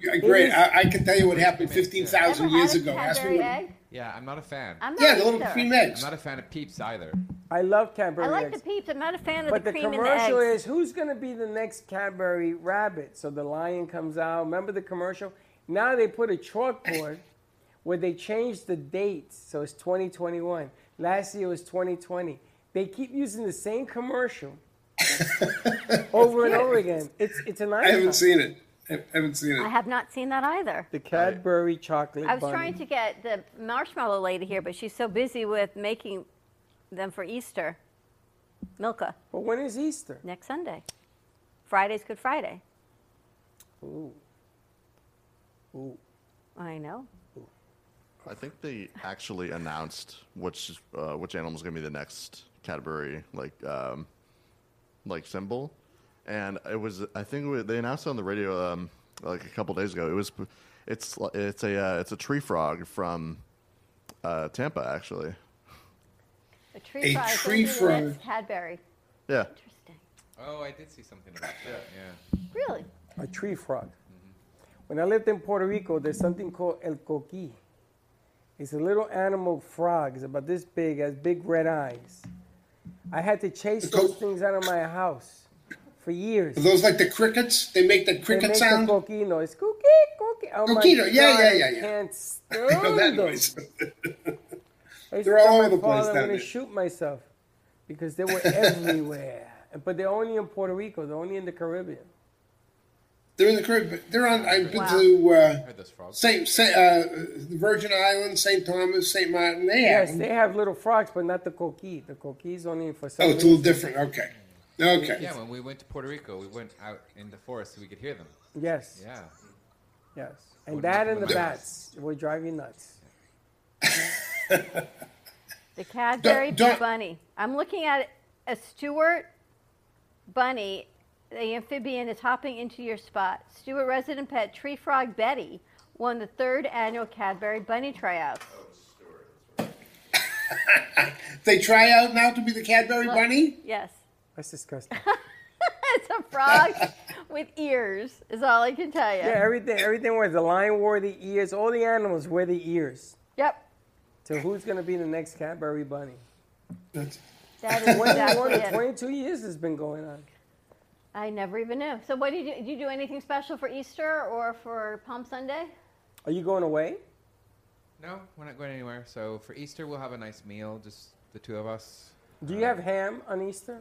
Yeah, It Great. I, I can tell you what happened 15,000 Ever years had a ago. Ask me Cadbury what. egg? Yeah, I'm not a fan. I'm not Yeah, the little either. cream I'm eggs. not a fan of Peeps either. I love Cadbury I like eggs. the peeps. I'm not a fan of But the the cream and the commercial eggs. is who's going to be the next Cadbury rabbit? So the lion comes out. Remember the commercial? Now they put a chalkboard where they changed the dates. So it's 2021. Last year was 2020. They keep using the same commercial over and over again. It's it's an I haven't seen it. I haven't seen it. I have not seen that either. the Cadbury chocolate I was bunny. trying to get the marshmallow lady here, but she's so busy with making them for Easter. Milka, But when is Easter? next Sunday. Friday's Good Friday. Ooh. Ooh. I know. I think they actually announced which uh, which animal is going to be the next Cadbury like um, like symbol, and it was I think it was- they announced it on the radio um, like a couple days ago. It was it's it's a uh, it's a tree frog from uh, Tampa actually. A tree A frog. is tree gonna be the frog. next Cadbury. Yeah, Interesting. Oh, I did see something about that. Yeah. Really? A tree frog. When I lived in Puerto Rico, there's something called el coqui. It's a little animal frog. It's about this big, has big red eyes. I had to chase those things out of my house for years. Are those like the crickets? They make the cricket they make sound. The coquino. It's cookie, cookie. Oh my Coquito, yeah, God, yeah, yeah, I yeah. can't I know stand that noise. They're all over the place I'm going to shoot myself because they were everywhere. But they're only in Puerto Rico. They're only in the Caribbean. They're in the Caribbean. They're on. I've been Wow. to uh, Heard those frogs. Saint, Saint uh, Virgin Islands, Saint Thomas, Saint Martin. They have. Yes, them. they have little frogs, but not the coqui. The coqui is only for some Oh, it's a little different. Okay. Okay. Yeah, when we went to Puerto Rico, we went out in the forest so we could hear them. Yes. Yeah. Yes. And Wouldn't that and the bats will drive you nuts. The Cadbury Don't- don't- bunny. I'm looking at a Stuart bunny. The amphibian is hopping into your spot. Stuart resident pet Tree Frog Betty won the third annual Cadbury Bunny tryouts. They try out now to be the Cadbury Bunny. Yes. That's disgusting. it's a frog with ears, is all I can tell you. Yeah, everything, everything where the lion wore the ears. All the animals wear the ears. Yep. So who's going to be the next Cadbury bunny? That is 21 exactly it. 22 years has been going on. I never even knew. So, what do you do? Do you do anything special for Easter or for Palm Sunday? Are you going away? No, we're not going anywhere. So for Easter, we'll have a nice meal, just the two of us. Do you have ham on Easter?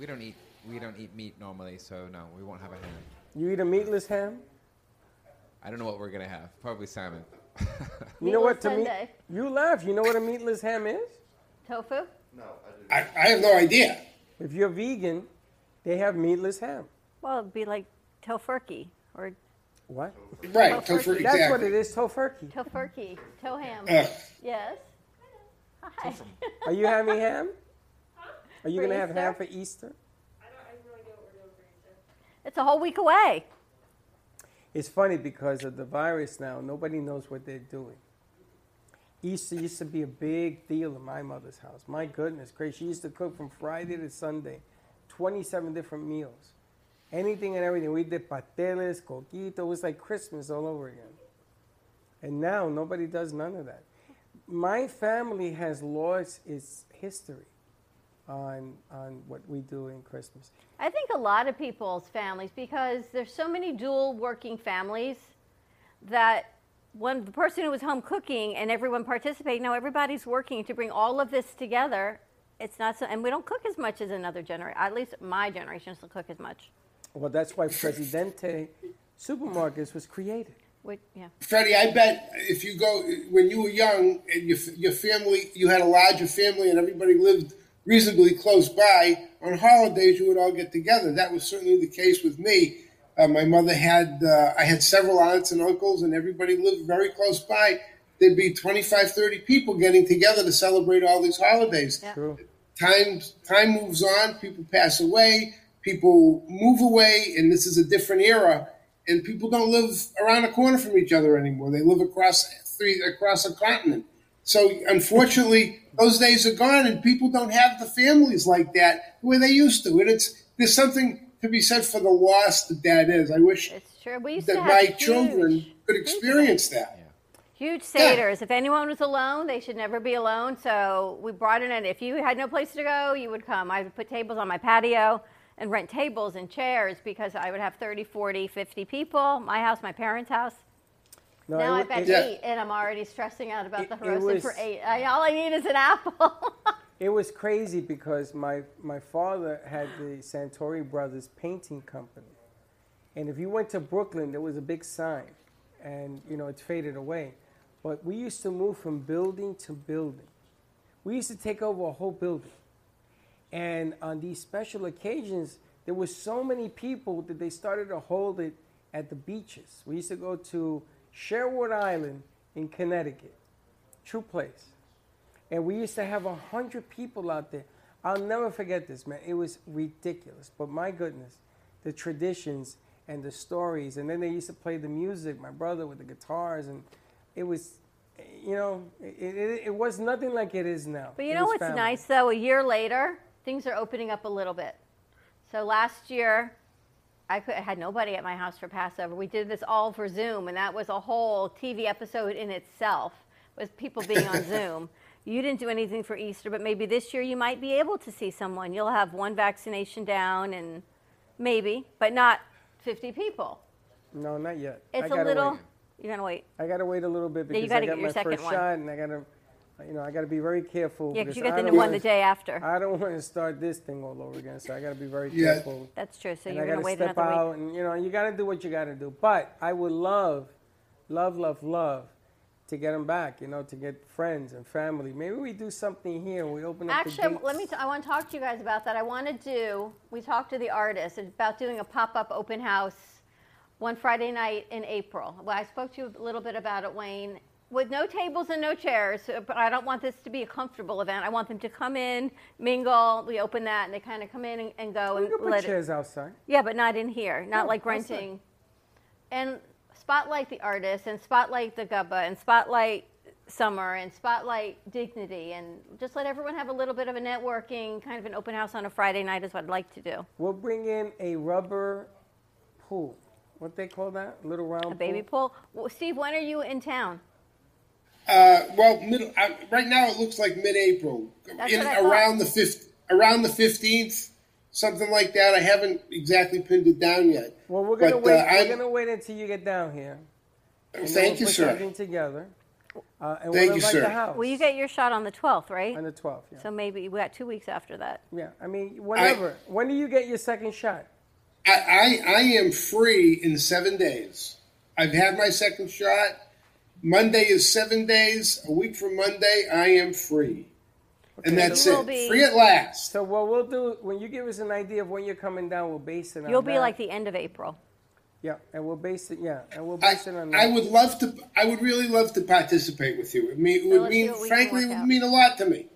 We don't eat. We don't eat meat normally, so no, we won't have a ham. You eat a meatless ham? I don't know what we're gonna have. Probably salmon. You know what? Meatless To me, you laugh. You know what a meatless ham is? Tofu? No, I, I have no idea. If you're vegan, they have meatless ham. Well, it'd be like tofurkey or What? Right, Tofurkey. tofu. That's Exactly. what it is, tofurkey. tofurkey, toe ham. Ugh. Yes. Hi. Are you having ham? Are you For going to have ham Easter? for Easter? It's a whole week away. It's funny because of the virus now, nobody knows what they're doing. Easter used to be a big deal in my mother's house. My goodness, crazy. She used to cook from Friday to Sunday, 27 different meals. Anything and everything. We did pateles, coquito. It was like Christmas all over again. And now nobody does none of that. My family has lost its history on, on what we do in Christmas. I think a lot of people's families, because there's so many dual working families, that when the person who was home cooking and everyone participating, now everybody's working to bring all of this together. It's not so, and we don't cook as much as another generation. At least my generation doesn't cook as much. Well, that's why Presidente Supermarkets was created. We, yeah. Freddie, I bet if you go when you were young and your your family, you had a larger family and everybody lived reasonably close by. On holidays, you would all get together. That was certainly the case with me. Uh, my mother had uh, I had several aunts and uncles, and everybody lived very close by. There'd be 25, 30 people getting together to celebrate all these holidays. True. Time time moves on. People pass away. People move away, and this is a different era. And people don't live around the corner from each other anymore. They live across three across a continent. So unfortunately, those days are gone, and people don't have the families like that the way they used to. And it's there's something to be said for the loss that that is. I wish It's true. We used that my huge, children could experience that. Huge seders. If anyone was alone, they should never be alone. So we brought it in. If you had no place to go, you would come. I would put tables on my patio and rent tables and chairs because I would have 30, 40, 50 people. My house, my parents' house. No, now I've got eight, and I'm already stressing out about the It- it roasted for eight. I, all I need is an apple. It was crazy because my, my father had the Santori Brothers painting company. And if you went to Brooklyn, there was a big sign. And, you know, it's faded away. But we used to move from building to building. We used to take over a whole building. And on these special occasions, there were so many people that they started to hold it at the beaches. We used to go to Sherwood Island in Connecticut, true place. And we used to have a hundred people out there. I'll never forget this, man. It was ridiculous. But my goodness, the traditions and the stories. And then they used to play the music, my brother with the guitars. And it was, you know, it, it, it was nothing like it is now. But you It know what's family. nice though? A year later, things are opening up a little bit. So last year, I, could, I had nobody at my house for Passover. We did this all for Zoom, and that was a whole TV episode in itself. with people being on Zoom. You didn't do anything for Easter, but maybe this year you might be able to see someone. You'll have one vaccination down and maybe, but not 50 people. No, not yet. It's a little. wait. You're gonna wait. I gotta wait a little bit Yeah, because you gotta I got get your my second first one. shot, and I gotta, you know, I gotta be very careful. Yeah, 'cause because you get I the don't one wanna- the day after. I don't want to start this thing all over again, so I gotta be very Yeah. careful. That's true. So and you're I gonna gotta wait step another out, week. and you know, you gotta do what you gotta do. But I would love, love, love, love to get them back. You know, to get friends and family. Maybe we do something here. and We open up the Actually, gates. let me. T- I want to talk to you guys about that. I want to do. We talked to the artist about doing a pop-up open house one Friday night in April. Well, I spoke to you a little bit about it, Wayne. With no tables and no chairs, uh, but I don't want this to be a comfortable event. I want them to come in, mingle. We open that, and they kind of come in and, and go We and can put let it. chairs outside. Yeah, but not in here. Not No, like outside. renting. And spotlight the artist, and spotlight the gubba, and spotlight summer, and spotlight dignity, and just let everyone have a little bit of a networking, kind of an open house on a Friday night is what I'd like to do. We'll bring in a rubber pool. What they call that? Little round A baby pool. Well, Steve, when are you in town? Uh, well, middle, uh, right now it looks like mid-April, That's in what I around the fifth, around the fifteenth, something like that. I haven't exactly pinned it down yet. Well, we're gonna But, wait. uh, we're I'm- gonna wait until you get down here. and then Thank we'll you, put sir. Something together. Uh, and Thank we'll you, sir. the house. Well, you get your shot on the 12th, right? On the 12th, yeah. So maybe we got two weeks after that. Yeah, I mean, whenever. when do you get your second shot? I, I I am free in seven days. I've had my second shot. Monday is seven days. A week from Monday, I am free, and that's so it. we'll be- Free at last. So what we'll do when you give us an idea of when you're coming down, we'll base it on You'll be that. like the end of April. Yeah, and we'll base it. Yeah, and we'll I, base it on that. I would love to. I would really love to participate with you. It, mean, it would let's mean, see what we can frankly, it would out. mean a lot to me.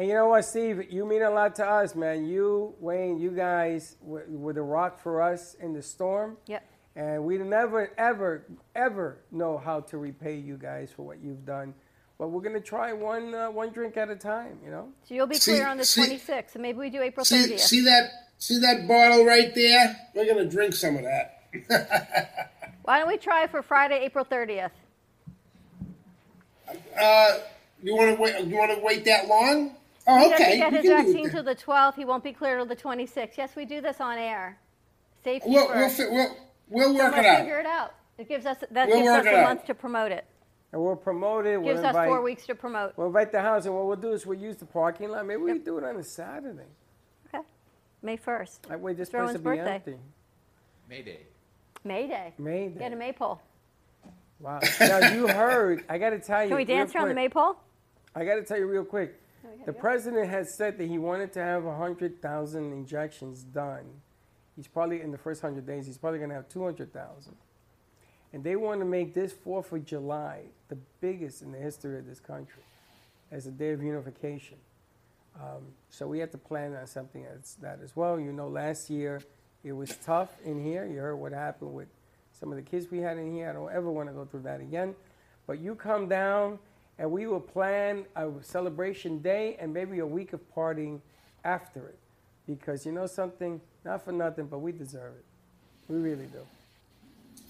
And you know what, Steve? You mean a lot to us, man. You, Wayne, you guys were, were the rock for us in the storm. Yep. And we never, ever, ever know how to repay you guys for what you've done. But we're gonna try one uh, one drink at a time. You know. So you'll be See- clear on the see- 26th. So maybe we do April See, 30th. see that? See that bottle right there? We're gonna drink some of that. Why don't we try for Friday, April 30th? Uh, you want to wait? You want to wait that long? Oh, He okay. doesn't get his can do it vaccine till the 12th. He won't be clear till the 26th. Yes, we do this on air. Safety We'll, we'll, first. we'll, we'll work let's it out. figure it out. It gives us that We'll gives us it a out. month to promote it. And we'll promote it. We'll Gives us invite, four weeks to promote. We'll invite the house, and what we'll do is we'll use the parking lot. Maybe we do it on a Saturday. Okay. May 1st. That way, this It's Rowan's place will be birthday. empty. Mayday. May Day. May Day. Get a maypole. Wow. now you heard. I got to tell you. Can we dance around the maypole? I got to tell you real quick. The president has said that he wanted to have 100,000 injections done. He's probably, in the first 100 days, he's probably going to have 200,000. And they want to make this 4th of July the biggest in the history of this country as a day of unification. Um, so we have to plan on something as that as well. You know, last year it was tough in here. You heard what happened with some of the kids we had in here. I don't ever want to go through that again. But you come down and we will plan a celebration day and maybe a week of partying after it. Because you know something, not for nothing, but we deserve it. We really do.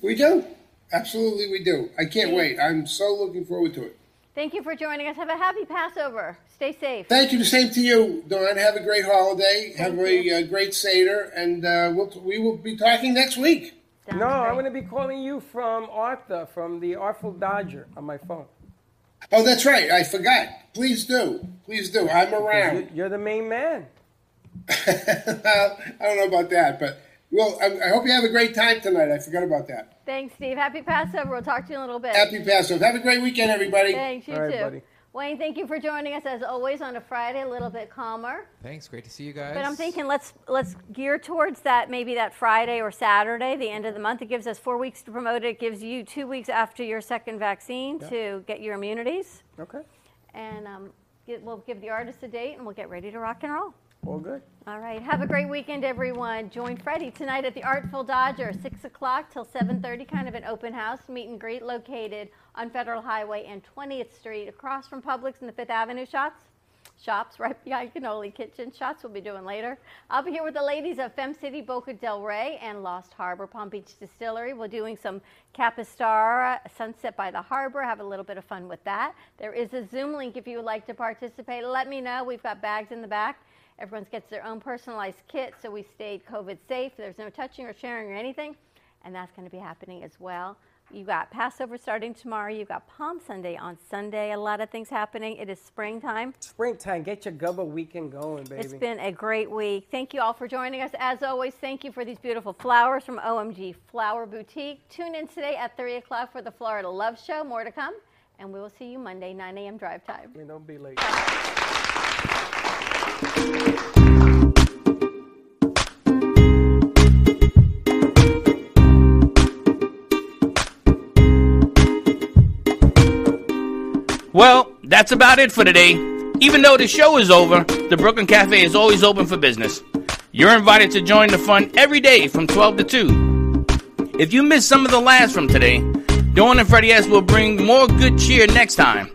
We do. Absolutely, we do. I can't wait. I'm so looking forward to it. Thank you for joining us. Have a happy Passover. Stay safe. Thank you. The same to you, Dawn. Have a great holiday. Have a uh, great Seder, and uh, we'll, we will be talking next week. no, I'm going to be calling you from Arthur, from the Artful Dodger on my phone. Oh, that's right. I forgot. Please do. Please do. I'm around. you're the main man. I don't know about that, but well, I, I hope you have a great time tonight. I forgot about that. Thanks, Steve. Happy Passover. We'll talk to you in a little bit. Happy Passover. Have a great weekend, everybody. Thanks, you All right, too. buddy. Wayne, thank you for joining us as always on a Friday, a little bit calmer. Thanks. Great to see you guys. But I'm thinking let's let's gear towards that maybe that Friday or Saturday, the end of the month. It gives us four weeks to promote it. It gives you two weeks after your second vaccine to get your immunities. Okay. And um, get, we'll give the artist a date and we'll get ready to rock and roll. All good. All right. Have a great weekend, everyone. Join Freddie tonight at the Artful Dodger, 6 o'clock till 7.30, kind of an open house, meet and greet located on Federal Highway and 20th Street, across from Publix and the Fifth Avenue shops. shops right behind Cannoli Kitchen. Shots we'll be doing later. I'll be here with the ladies of Fem City, Boca Del Rey, and Lost Harbor Palm Beach Distillery. We're doing some Capistar Sunset by the Harbor. Have a little bit of fun with that. There is a Zoom link if you would like to participate. Let me know. We've got bags in the back. Everyone gets their own personalized kit, so we stayed COVID safe. There's no touching or sharing or anything, and that's going to be happening as well. You got Passover starting tomorrow. You've got Palm Sunday on Sunday. A lot of things happening. It is springtime. Springtime, get your Gubba weekend going, baby. It's been a great week. Thank you all for joining us. As always, thank you for these beautiful flowers from OMG Flower Boutique. Tune in today at 3 o'clock for the Florida Love Show. More to come. And we will see you Monday, 9 a.m. drive time. And don't be late. Well, that's about it for today. Even though the show is over, the Brooklyn Cafe is always open for business. You're invited to join the fun every day from 12 to 2. If you missed some of the laughs from today, Dawn and Freddie S will bring more good cheer next time.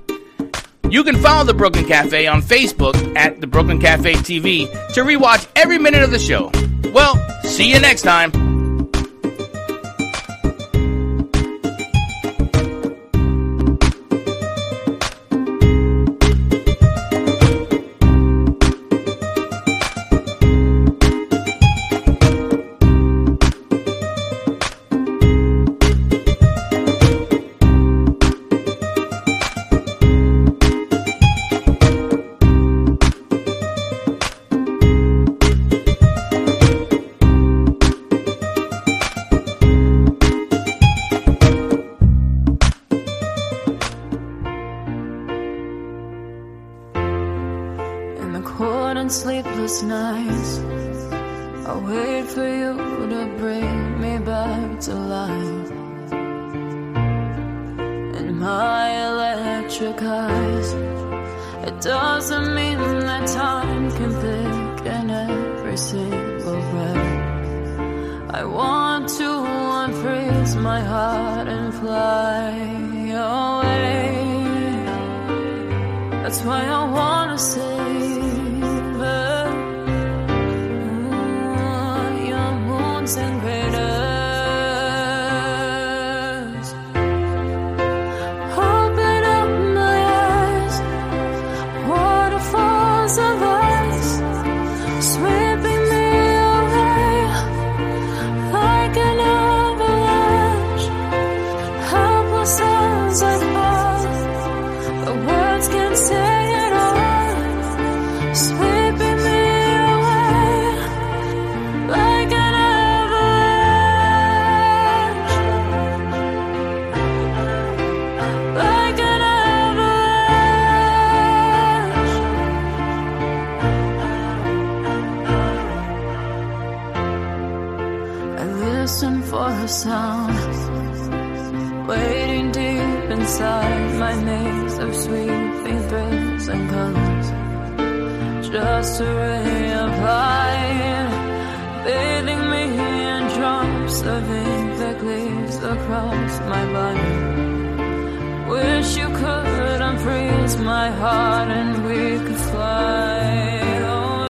You can follow the Brooklyn Cafe on Facebook at the Brooklyn Cafe TV to rewatch every minute of the show. Well, see you next time.